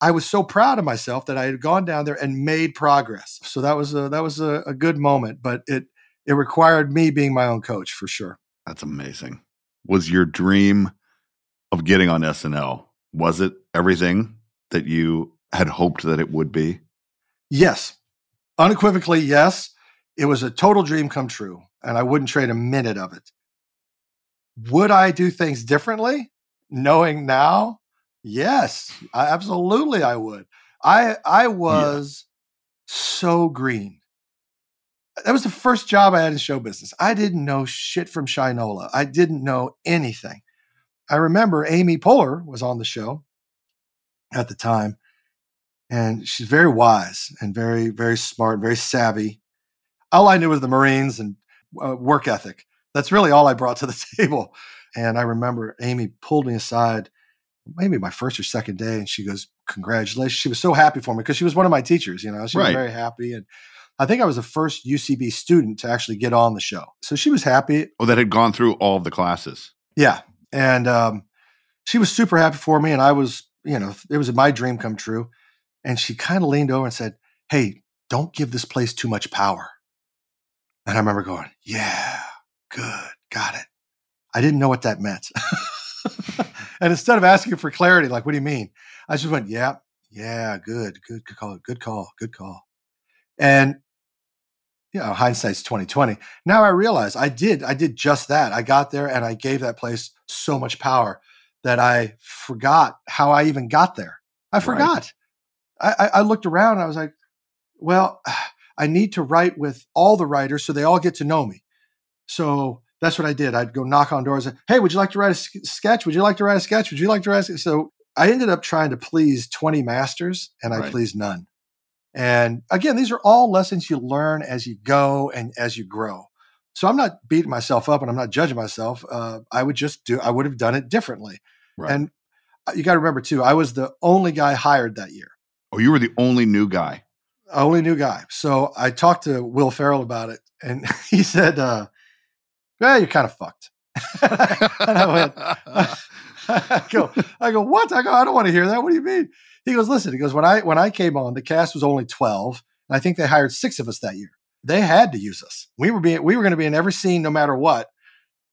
I was so proud of myself that I had gone down there and made progress. So that was a that was a, a good moment, but it it required me being my own coach for sure. That's amazing. Was your dream of getting on SNL? Was it everything that you had hoped that it would be? Yes. Unequivocally, yes. It was a total dream come true, and I wouldn't trade a minute of it. Would I do things differently? Knowing now, yes, I, absolutely I would. I I was yeah. so green. That was the first job I had in show business. I didn't know shit from Shinola. I didn't know anything. I remember Amy Poehler was on the show at the time, and she's very wise and very very smart, very savvy. All I knew was the Marines and uh, work ethic. That's really all I brought to the <laughs> table. And I remember Amy pulled me aside, maybe my first or second day, and she goes, "Congratulations!" She was so happy for me because she was one of my teachers. You know, she right. was very happy, and I think I was the first UCB student to actually get on the show. So she was happy. Oh, that had gone through all of the classes. Yeah, and um, she was super happy for me, and I was, you know, it was my dream come true. And she kind of leaned over and said, "Hey, don't give this place too much power." And I remember going, "Yeah, good, got it." I didn't know what that meant. <laughs> and instead of asking for clarity, like, what do you mean? I just went, yeah, yeah, good, good, good call, good call, good call. And you know, hindsight's 2020. Now I realize I did, I did just that. I got there and I gave that place so much power that I forgot how I even got there. I forgot. Right. I, I looked around I was like, well, <sighs> I need to write with all the writers so they all get to know me. So that's what I did. I'd go knock on doors. And, hey, would you like to write a sketch? Would you like to write a sketch? Would you like to write? A sketch? so I ended up trying to please 20 masters, and I right. pleased none. And again, these are all lessons you learn as you go and as you grow. So I'm not beating myself up, and I'm not judging myself. Uh, I would just do. I would have done it differently. Right. And uh, you got to remember too, I was the only guy hired that year. Oh, you were the only new guy. Only new guy. So I talked to Will Ferrell about it, and <laughs> he said, uh, well, you're kind of fucked. <laughs> and I went, <laughs> I go, I go, what? I go, I don't want to hear that. What do you mean? He goes, listen, he goes, when I when I came on, the cast was only 12. And I think they hired six of us that year. They had to use us. We were being we were going to be in every scene no matter what.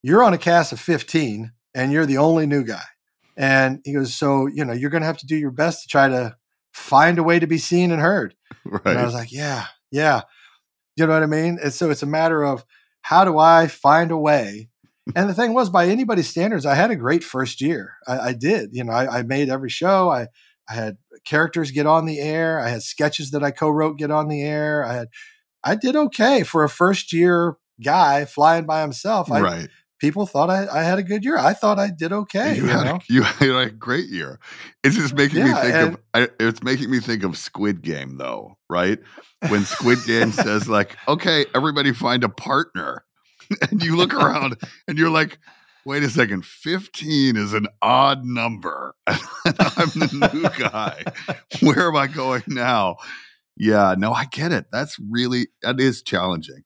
You're on a cast of 15 and you're the only new guy. And he goes, so you know, you're gonna have to do your best to try to find a way to be seen and heard. Right. <laughs> And I was like, yeah, yeah. You know what I mean? And so it's a matter of how do I find a way? And the thing was, by anybody's standards, I had a great first year. I, I did. You know, I, I, made every show. I I had characters get on the air. I had sketches that I co-wrote get on the air. I had I did okay for a first year guy flying by himself. I, right. People thought I, I had a good year. I thought I did okay. You, you had know? a, <laughs> you had a great year. It's just <laughs> making yeah, me think and, of. I, it's making me think of Squid Game, though. Right when Squid Game <laughs> says like, "Okay, everybody find a partner," and you look around and you're like, wait a second, 15 is an odd number. <laughs> I'm the new guy. Where am I going now? Yeah, no, I get it. That's really, that is challenging.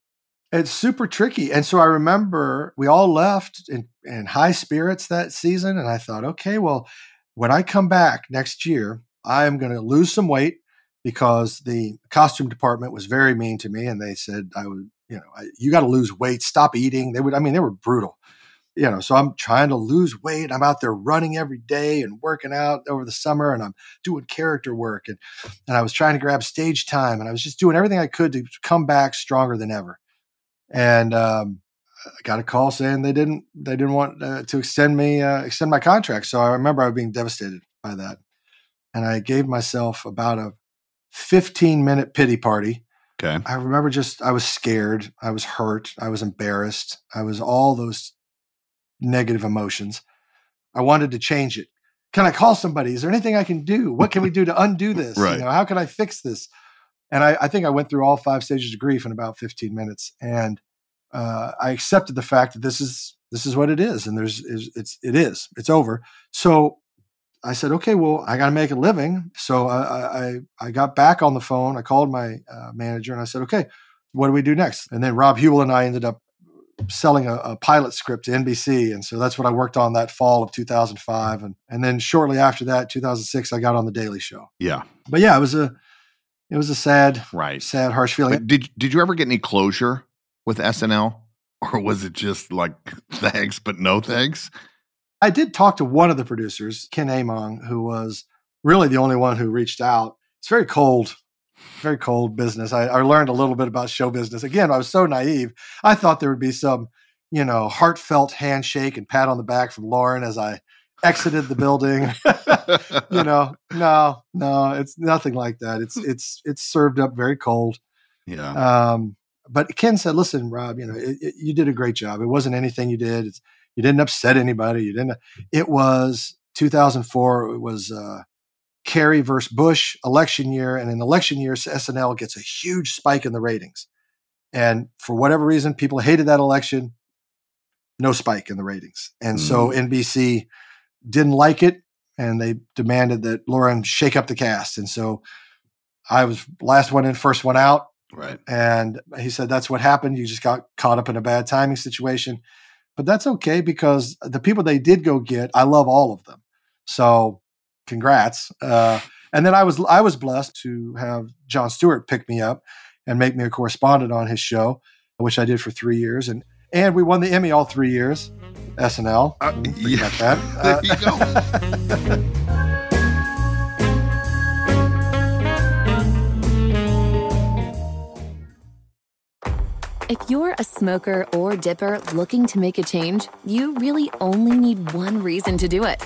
It's super tricky. And so I remember we all left in, in high spirits that season. And I thought, okay, well, when I come back next year, I am going to lose some weight because the costume department was very mean to me. And they said I would you know, I, you got to lose weight, stop eating. They would, I mean, they were brutal. You know, so I'm trying to lose weight. I'm out there running every day and working out over the summer, and I'm doing character work, and and I was trying to grab stage time, and I was just doing everything I could to come back stronger than ever. And um, I got a call saying they didn't they didn't want uh, to extend me uh, extend my contract. So I remember I was being devastated by that, and I gave myself about a 15 minute pity party Okay. I remember just I was scared, I was hurt, I was embarrassed, I was all those negative emotions. I wanted to change it. Can I call somebody? Is there anything I can do? What can we do to undo <laughs> this? right. You know, how can I fix this? And I, I, think I went through all five stages of grief in about 15 minutes, and uh, I accepted the fact that this is this is what it is, and there's is, it's it is it's over. So I said, okay, well, I got to make a living. So I, I, I got back on the phone. I called my uh, manager and I said, okay, what do we do next? And then Rob Huebel and I ended up selling a, a, pilot script to NBC. And so that's what I worked on that fall of 2005. And, and then shortly after that, 2006, I got on the Daily Show. Yeah. But yeah, it was a, it was a sad, right. sad, harsh feeling. But did, did you ever get any closure with SNL? Or was it just like <laughs> thanks, but no thanks? I did talk to one of the producers, Ken Aymong, who was really the only one who reached out. It's very cold, very cold business. I, I learned a little bit about show business. Again, I was so naive. I thought there would be some, you know, heartfelt handshake and pat on the back from Lorne as I exited the building. <laughs> you <laughs> know, no, no, it's nothing like that. It's <laughs> it's it's served up very cold. Yeah. Um, but Ken said, "Listen, Rob, you know, it, it, you did a great job. It wasn't anything you did. It's, you didn't upset anybody. You didn't. It was 2004. It was uh, Kerry versus Bush election year, and in election years, SNL gets a huge spike in the ratings. And for whatever reason, people hated that election. No spike in the ratings, and mm. so NBC didn't like it, and they demanded that Lorne shake up the cast. And so I was last one in, first one out Right. And he said that's what happened. You just got caught up in a bad timing situation. But that's okay because the people they did go get, I love all of them. So congrats. Uh, and then I was I was blessed to have Jon Stewart pick me up and make me a correspondent on his show, which I did for three years. And and we won the Emmy all three years. SNL. Uh, <laughs> yeah. that. <laughs> there you go. Uh, <laughs> If you're a smoker or dipper looking to make a change, you really only need one reason to do it.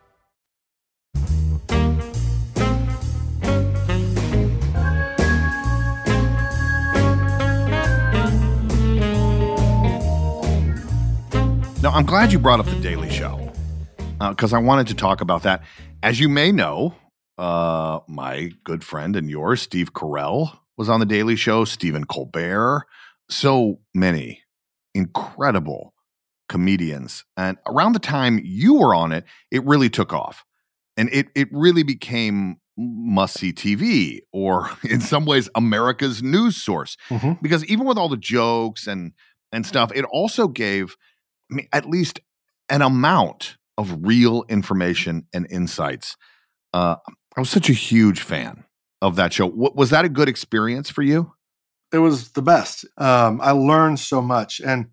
Now, I'm glad you brought up The Daily Show because uh, I wanted to talk about that. As you may know, uh, my good friend and yours, Steve Carell, was on The Daily Show, Stephen Colbert, so many incredible comedians. And around the time you were on it, it really took off. And it, it really became must see TV or <laughs> in some ways America's news source. Mhm. Because even with all the jokes and and stuff, it also gave At least an amount of real information and insights. Uh, I was such a huge fan of that show. Wa- was that a good experience for you? it was the best. Um, I learned so much, and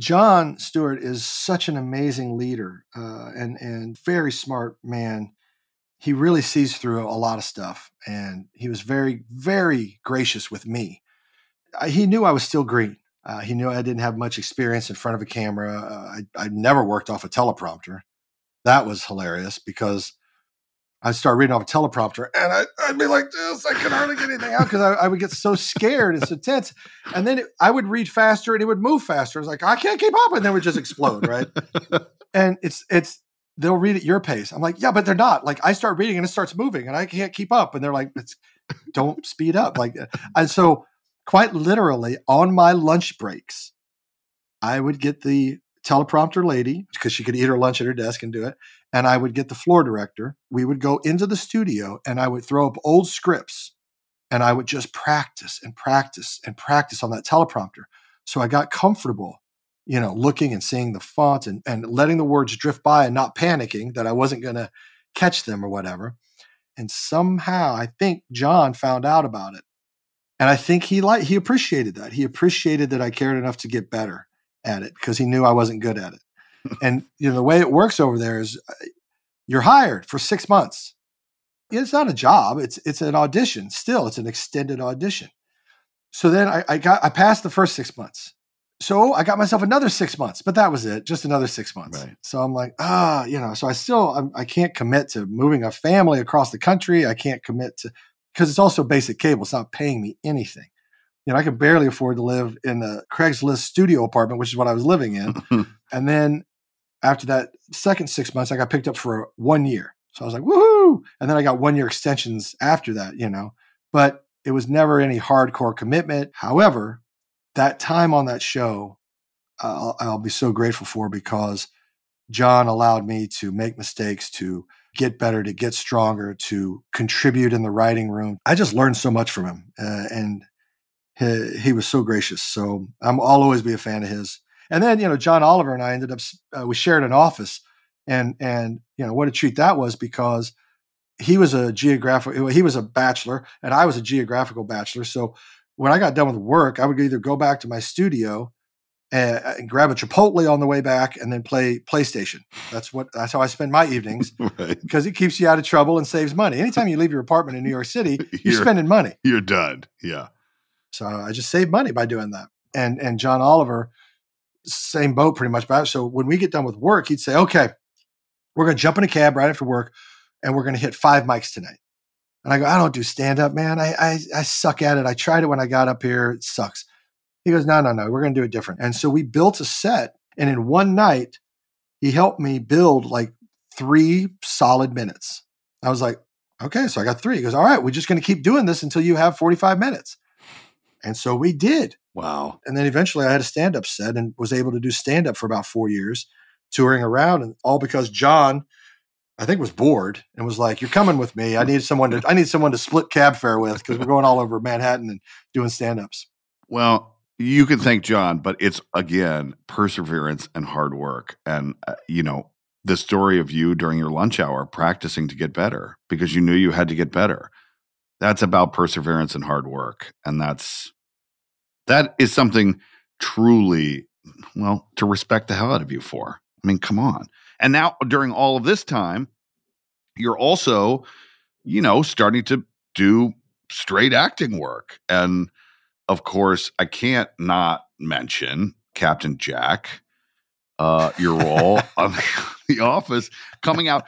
Jon Stewart is such an amazing leader uh, and and very smart man. He really sees through a lot of stuff, and he was very very gracious with me. I, he knew I was still green. Uh, he knew I didn't have much experience in front of a camera. Uh, I I never worked off a teleprompter. That was hilarious because I'd start reading off a teleprompter and I, I'd be like this. I could hardly get anything out because I, I would get so scared and so tense. And then it, I would read faster and it would move faster. I was like, I can't keep up. And then it would just explode, right? <laughs> and it's, it's, they'll read at your pace. I'm like, yeah, but they're not. Like I start reading and it starts moving and I can't keep up. And they're like, it's, don't speed up. Like, and so quite literally on my lunch breaks, I would get the teleprompter lady because she could eat her lunch at her desk and do it. And I would get the floor director. We would go into the studio and I would throw up old scripts and I would just practice and practice and practice on that teleprompter. So I got comfortable, you know, looking and seeing the font and, and letting the words drift by and not panicking that I wasn't going to catch them or whatever. And somehow I think John found out about it. And I think he liked, he appreciated that. He appreciated that I cared enough to get better at it because he knew I wasn't good at it. <laughs> and you know the way it works over there is uh, you're hired for six months. It's not a job; it's it's an audition. Still, it's an extended audition. So then I, I got I passed the first six months. So I got myself another six months, but that was it, just another six months. Right. So I'm like, ah, you know. So I still I'm, I can't commit to moving a family across the country. I can't commit to because it's also basic cable. It's not paying me anything you know, I could barely afford to live in the Craigslist studio apartment, which is what I was living in. <laughs> and then after that second six months, I got picked up for one year. So I was like, woohoo! And then I got one year extensions after that, you know, but it was never any hardcore commitment. However, that time on that show, uh, I'll, I'll be so grateful for because John allowed me to make mistakes, to get better, to get stronger, to contribute in the writing room. I just learned so much from him. Uh, and he, he was so gracious. So I'm, I'll always be a fan of his. And then, you know, John Oliver and I ended up, uh, we shared an office and, and, you know, what a treat that was because he was a geographical, he was a bachelor and I was a geographical bachelor. So when I got done with work, I would either go back to my studio and, and grab a Chipotle on the way back and then play PlayStation. That's what, that's how I spend my evenings <laughs> right. because it keeps you out of trouble and saves money. Anytime you leave your apartment in New York City, <laughs> you're, You're- spending money. You're done. Yeah. So I just saved money by doing that. And and John Oliver, same boat pretty much. But so when we get done with work, he'd say, "Okay, we're going to jump in a cab right after work, and we're going to hit five mics tonight." And I go, "I don't do stand up, man. I, I I suck at it. I tried it when I got up here. It sucks." He goes, "No, no, no. We're going to do it different." And so we built a set, and in one night, he helped me build like three solid minutes. I was like, "Okay, so I got three. He goes, "All right, we're just going to keep doing this until you have forty five minutes." And so we did. Wow. And then eventually I had a stand up set and was able to do stand up for about four years, touring around, and all because John, I think, was bored and was like, You're coming with me. I need someone to I need someone to split cab fare with because we're going all over Manhattan and doing stand ups. Well, you can thank John, but it's again perseverance and hard work. And, uh, you know, the story of you during your lunch hour practicing to get better because you knew you had to get better. That's about perseverance and hard work. And that's, that is something truly, well, to respect the hell out of you for. I mean, come on. And now during all of this time, you're also, you know, starting to do straight acting work. And of course, I can't not mention Captain Jack, uh, your role <laughs> on <laughs> The Office, coming out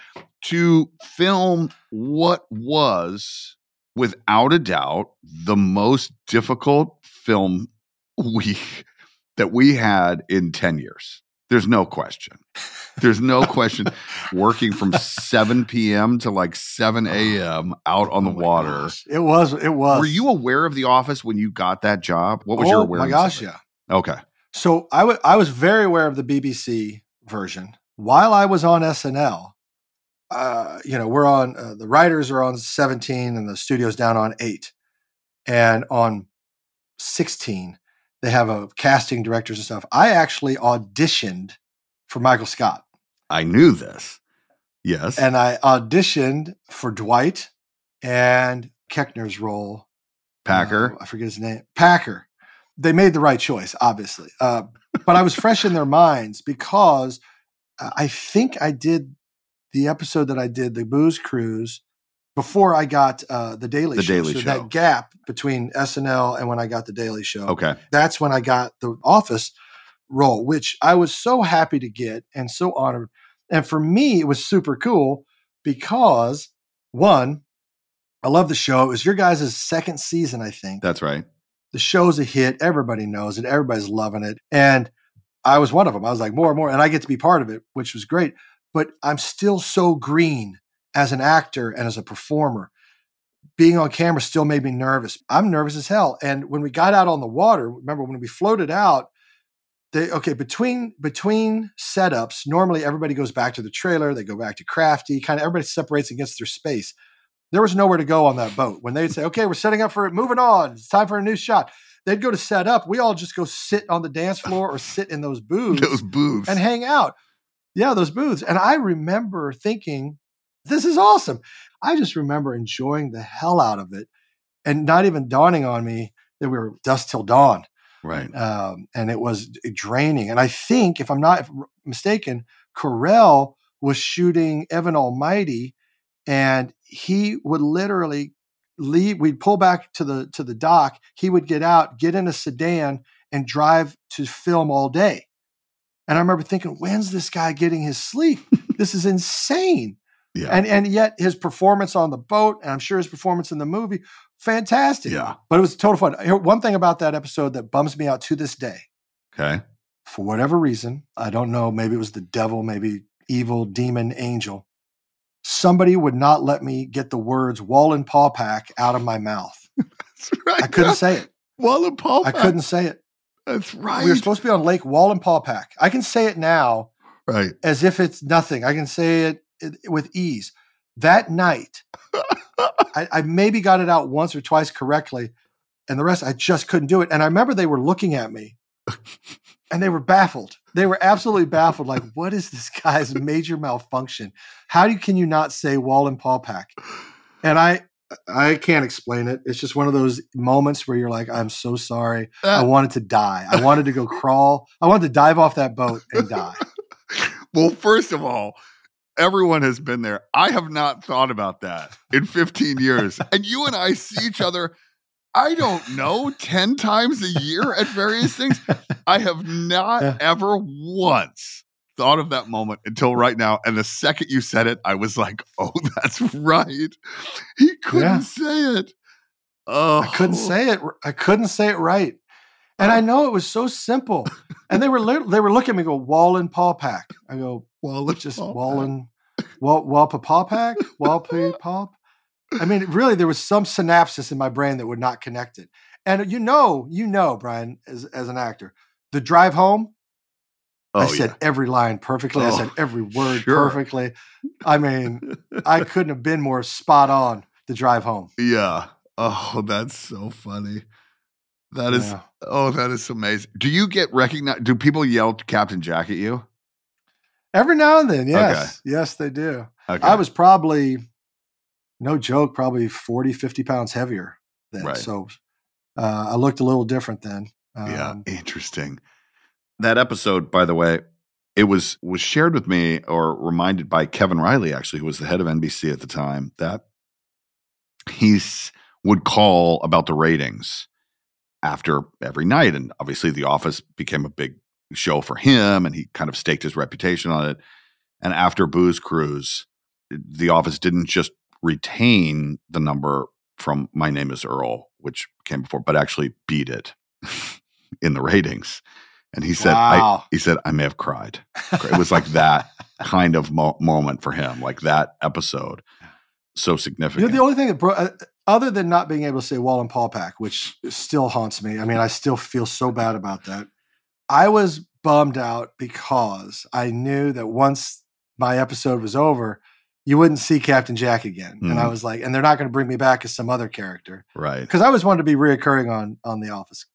to film what was, without a doubt, the most difficult film <laughs> week that we had in 10 years. There's no question. There's no question. Working from 7 p.m. to like 7 a.m. out on the Oh my water. gosh. It was, it was. Were you aware of The Office when you got that job? What was your awareness? oh my gosh, yeah. Okay. So I wa- I was very aware of the BBC version. While I was on SNL, uh, you know, we're on uh, the writers are on 17 and the studio's down on eight. And on 16, they have a casting directors and stuff. I actually auditioned for Michael Scott. I knew this. Yes. And I auditioned for Dwight and Koechner's role. Packer. Uh, I forget his name. Packer. They made the right choice, obviously. Uh, but I was fresh in their <laughs> minds because uh, I think I did the episode that I did, the Booze Cruise, before I got uh, the Daily The Show. Daily so Show. that gap between SNL and when I got the Daily Show. Okay. That's when I got the Office role, which I was so happy to get and so honored. And for me, it was super cool because one, I love the show. It was your guys' second season, I think. That's right. The show's a hit. Everybody knows it. Everybody's loving it. And I was one of them. I was like, more and more. And I get to be part of it, which was great. But I'm still so green as an actor and as a performer. Being on camera still made me nervous. I'm nervous as hell. And when we got out on the water, remember when we floated out, they okay, between between setups, normally everybody goes back to the trailer, they go back to crafty, kind of everybody separates against their space. There was nowhere to go on that boat. When they'd say, okay, we're setting up for it, moving on, it's time for a new shot. They'd go to set up. We all just go sit on the dance floor or <laughs> sit in those booths Those booths. and hang out. Yeah, those booths. And I remember thinking, this is awesome. I just remember enjoying the hell out of it and not even dawning on me that we were dust till dawn. right. Um, and it was draining. And I think, if I'm not mistaken, Carell was shooting Evan Almighty, and he would literally leave. We'd pull back to the to the dock. He would get out, get in a sedan, and drive to film all day. And I remember thinking, when's this guy getting his sleep? this is insane. Yeah. And and yet his performance on the boat, and I'm sure his performance in the movie, fantastic. Yeah. But it was total fun. One thing about that episode that bums me out to this day, Okay. for whatever reason, I don't know, maybe it was the devil, maybe evil, demon, angel. Somebody would not let me get the words Wallenpaupack out of my mouth. <laughs> That's right. I couldn't say it. <laughs> Wallen Paul. I couldn't say it. That's right. We were supposed to be on Lake Wallenpaupack. I can say it now right. as if it's nothing. I can say it- with ease. That night, I, I maybe got it out once or twice correctly, and the rest I just couldn't do it. And I remember they were looking at me, and they were baffled. They were absolutely baffled. Like, <laughs> what is this guy's major malfunction? How do you, can you not say Wallenpaupack? And I. I can't explain it. It's just one of those moments where you're like, I'm so sorry. I Uh, wanted to die. I wanted to go <laughs> crawl. I wanted to dive off that boat and die. well, first of all, everyone has been there. I have not thought about that in 15 years. <laughs> and you and I see each other, I don't know, 10 times a year at various things. I have not ever once thought of that moment until right now. And the second you said it, I was like, <laughs> oh, that's right. He couldn't Yeah. say it. Oh, I couldn't oh. say it. I couldn't say it right. And I know it was so simple. And they were they were looking at me, go Wall and Paw Pack. I go Wallen just Paw Pack. Wall Wal Walpa <laughs> Paw Pack Walpa Pop. I mean, really, there was some synapses in my brain that would not connect it. And you know, you know, Brian, as as an actor, the drive home. Oh, I said yeah. every line perfectly. I Oh, said every word sure. perfectly. I mean, I <laughs> couldn't have been more spot on the drive home. Yeah. Oh, that's so funny. That is Yeah. oh, that is amazing. Do you get recognized? Do people yell Captain Jack at you? Every now and then, yes. Yes, they do. Okay. I was probably, no joke, probably 40, 50 pounds heavier then. Right. So uh, I looked a little different then. yeah, Um, interesting. That episode, by the way, it was was shared with me or reminded by Kevin Reilly, actually, who was the head of NBC at the time, that he would call about the ratings after every night, and obviously, The Office became a big show for him, and he kind of staked his reputation on it. And after Booze Cruise, The Office didn't just retain the number from My Name Is Earl, which came before, but actually beat it <laughs> in the ratings. And he said, I, he said, I may have cried. It was like that <laughs> kind of mo- moment for him, like that episode. So You know, significant. the only thing that, bro- uh, other than not being able to say Wall and Paul Pack, which still haunts me. I mean, I still feel so bad about that. I was bummed out because I knew that once my episode was over, you wouldn't see Captain Jack again. And I Mhm. was like, and they're not going to bring me back as some other character Right. because I always wanted to be reoccurring on on The Office,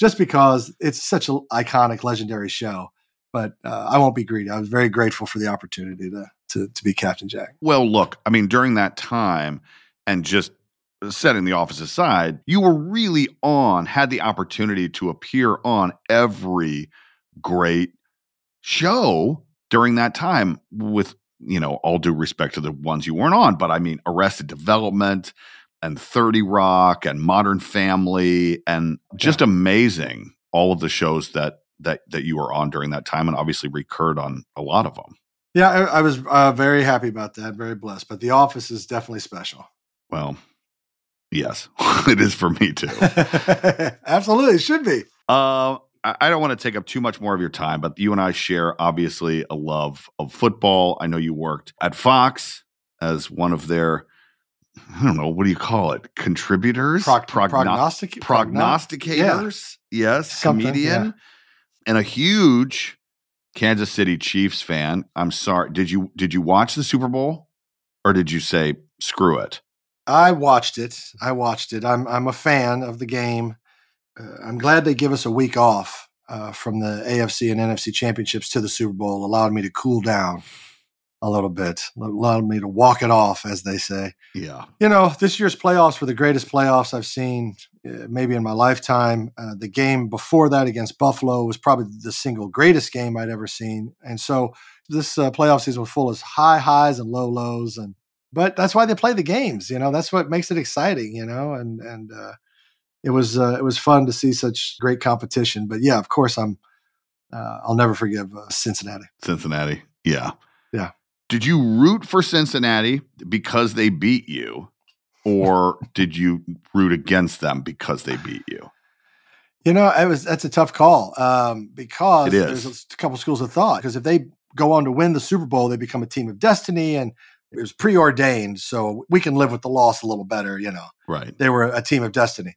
just because it's such an iconic, legendary show. But uh, I won't be greedy. I was very grateful for the opportunity to to, to be Captain Jack. Well, look, I mean, during that time and just setting the office aside, you were really on, had the opportunity to appear on every great show during that time with, you know, all due respect to the ones you weren't on, but I mean, Arrested Development and 30 Rock and Modern Family and just amazing all of the shows that that that you were on during that time and obviously recurred on a lot of them. Yeah, I, I was uh, very happy about that. Very blessed. But The Office is definitely special. Well, yes, <laughs> it is for me too. <laughs> Absolutely, it should be. Uh, I don't want to take up too much more of your time, but you and I share obviously a love of football. I know you worked at Fox as one of their, I don't know, what do you call it? Contributors, Prog- Progno- prognostic- progno- prognosticators. Yes, Something, comedian, yeah. and a huge Kansas City Chiefs fan. I'm sorry. Did you did you watch the Super Bowl, or did you say screw it? I watched it. I watched it. I'm I'm a fan of the game. Uh, I'm glad they give us a week off uh, from the AFC and NFC championships to the Super Bowl, allowed me to cool down a little bit, allowed me to walk it off, as they say. Yeah, You know, this year's playoffs were the greatest playoffs I've seen, uh, maybe in my lifetime. Uh, the game before that against Buffalo was probably the single greatest game I'd ever seen, and so this uh, playoff season was full of high highs and low lows, and but that's why they play the games. You know, that's what makes it exciting. You know, and and uh, it was uh, it was fun to see such great competition. But yeah, of course, I'm uh, I'll never forgive uh, Cincinnati. Cincinnati. Yeah. Yeah. Did you root for Cincinnati because they beat you, or did you root against them because they beat you? You know, it was that's a tough call um, because there's a couple schools of thought. Because if they go on to win the Super Bowl, they become a team of destiny, and it was preordained, so we can live with the loss a little better. You know, Right. they were a team of destiny.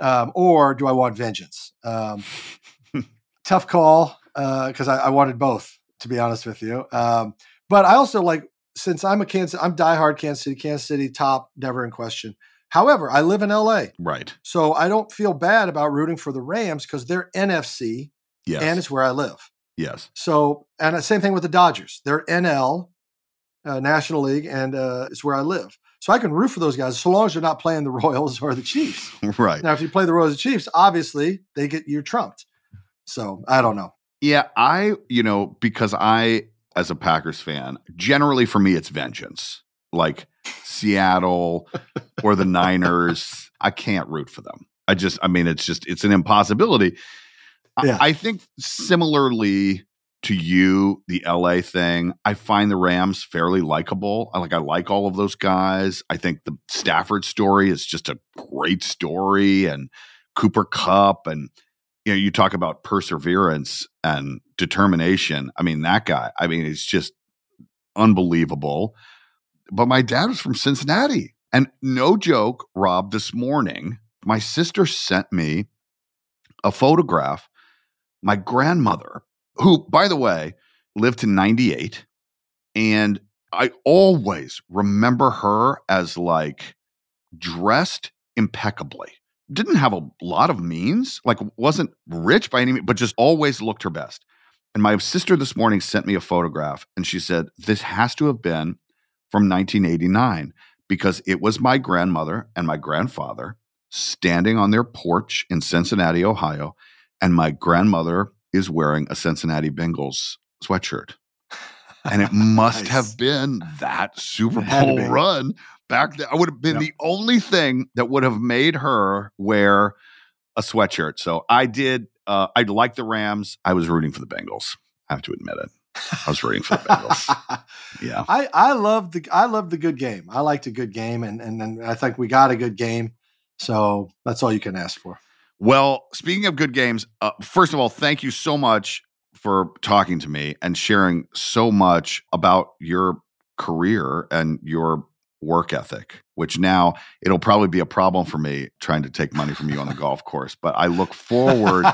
Um, or do I want vengeance? Um, <laughs> tough call because I, I wanted both, to be honest with you. Um, but I also like since I'm a Kansas, I'm diehard Kansas City, Kansas City top, never in question. However, I live in LA. Right. So I don't feel bad about rooting for the Rams because they're NFC Yes. and it's where I live. yes. So, and the same thing with the Dodgers. They're NL, uh, National League, and uh, it's where I live. So I can root for those guys so long as they're not playing the <laughs> Royals or the Chiefs. <laughs> Right. Now, if you play the Royals and Chiefs, obviously they get you trumped. So I don't know. Yeah, I, you know, because I, as a Packers fan, generally for me, it's vengeance. Like Seattle or the Niners, I can't root for them. I just, I mean, it's just, it's an impossibility. I- I think similarly to you, the LA thing, I find the Rams fairly likable. I like, I like all of those guys. I think the Stafford story is just a great story and Cooper Kupp and, you know, you talk about perseverance and determination. I mean, that guy, I mean, it's just unbelievable. But my dad was from Cincinnati. And no joke, Rob, this morning, my sister sent me a photograph. My grandmother, who, by the way, lived to 98. And I always remember her as like dressed impeccably. Didn't have a lot of means, like wasn't rich by any means, but just always looked her best. And my sister this morning sent me a photograph and she said, This has to have been from 1989 because it was my grandmother and my grandfather standing on their porch in Cincinnati, Ohio. And my grandmother is wearing a Cincinnati Bengals sweatshirt. And it <laughs> must Nice. have been that Super Bowl run back then. I would have been Yep. the only thing that would have made her wear a sweatshirt. So I did. Uh, I liked the Rams. I was rooting for the Bengals. I have to admit it. I was rooting for the Bengals. <laughs> Yeah. I I love the I love the good game. I liked a good game, and and then I think we got a good game. So that's all you can ask for. Well, speaking of good games, uh, first of all, thank you so much for talking to me and sharing so much about your career and your work ethic, which now it'll probably be a problem for me trying to take money from you on the golf course. But I look forward.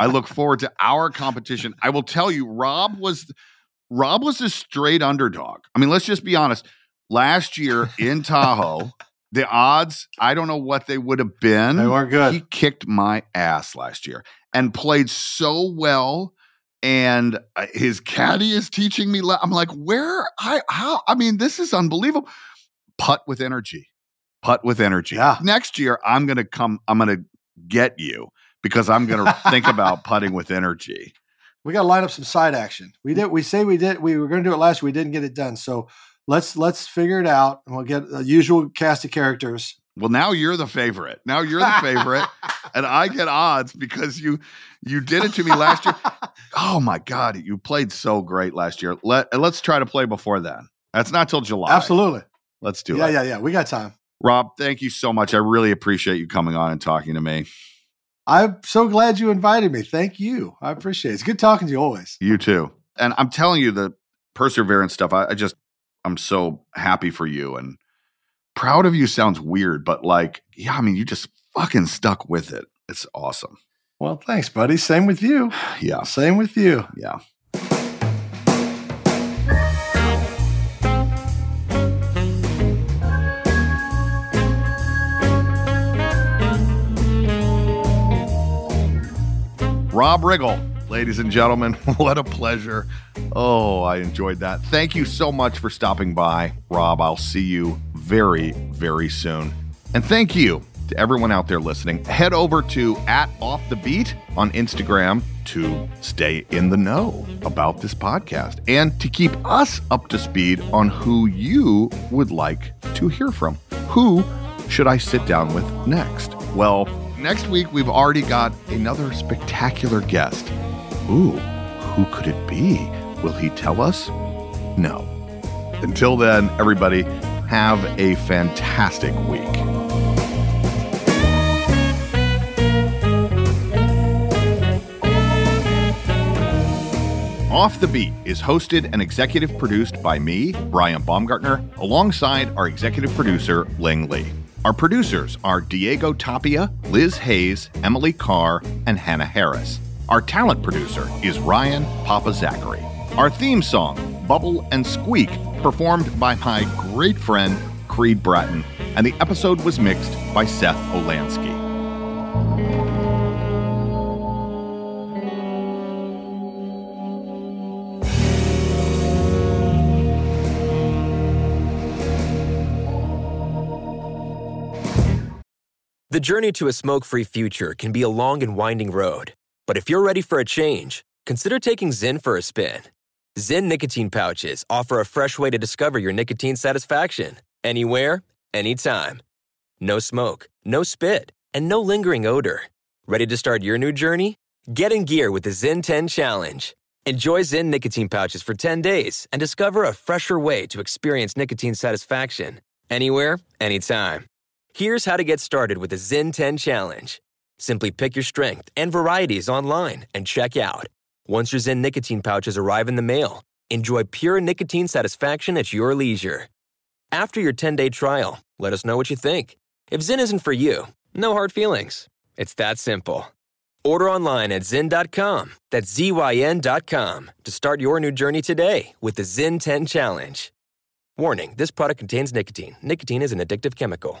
I look forward to our competition. I will tell you, Rob was Rob was a straight underdog. I mean, let's just be honest. last year in Tahoe, the odds, I don't know what they would have been. They weren't good. He kicked my ass last year and played so well. And uh, his caddy is teaching me. le- I'm like, where? I how? I mean, this is unbelievable. Putt with energy. Putt with energy. Yeah. Next year, I'm gonna come. I'm gonna get you because I'm gonna <laughs> think about putting with energy. We got to line up some side action. We did. We say we did. We were going to do it last. year. We didn't get it done. So let's let's figure it out, and we'll get the usual cast of characters. Well, now you're the favorite. Now you're the favorite, <laughs> and I get odds because you you did it to me last year. <laughs> Oh my god, you played so great last year. Let let's try to play before then. That's not till July. Absolutely. Let's do Yeah, it. yeah, yeah. Yeah we got time. Rob, thank you so much. I really appreciate you coming on and talking to me. I'm so glad you invited me. Thank you. I appreciate it. It's good talking to you always. You too. And I'm telling you the perseverance stuff. I, I just I'm so happy for you and proud of you sounds weird, but like, yeah, I mean, you just fucking stuck with it. It's awesome. Well, thanks, buddy. Same with you. <sighs> Yeah. Same with you. Yeah. Rob Riggle, ladies and gentlemen, <laughs> what a pleasure. Oh, I enjoyed that. Thank you so much for stopping by, Rob. I'll see you very, very soon. And thank you to everyone out there listening. Head over to at Off the Beat on Instagram to stay in the know about this podcast and to keep us up to speed on who you would like to hear from. Who should I sit down with next? Well, next week we've already got another spectacular guest. Ooh, who could it be? Will he tell us? No. Until then, everybody, have a fantastic week. Off the Beat is hosted and executive produced by me, Brian Baumgartner, alongside our executive producer, Ling Lee. Our producers are Diego Tapia, Liz Hayes, Emily Carr, and Hannah Harris. Our talent producer is Ryan Papazachariou. Our theme song, Bubble and Squeak, performed by my great friend, Creed Bratton, and the episode was mixed by Seth Olansky. The journey to a smoke free future can be a long and winding road. But if you're ready for a change, consider taking Zyn for a spin. Zyn nicotine pouches offer a fresh way to discover your nicotine satisfaction anywhere, anytime. No smoke, no spit, and no lingering odor. Ready to start your new journey? Get in gear with the Zyn 10 Challenge. Enjoy Zyn nicotine pouches for 10 days and discover a fresher way to experience nicotine satisfaction anywhere, anytime. Here's how to get started with the Zyn 10 Challenge. Simply pick your strength and varieties online and check out. Once your Zyn nicotine pouches arrive in the mail, enjoy pure nicotine satisfaction at your leisure. After your 10 day trial, let us know what you think. If Zyn isn't for you, no hard feelings. It's that simple. Order online at Zyn.com, that's Z-Y-N.com, to start your new journey today with the Zyn 10 Challenge. Warning this product contains nicotine. Nicotine is an addictive chemical.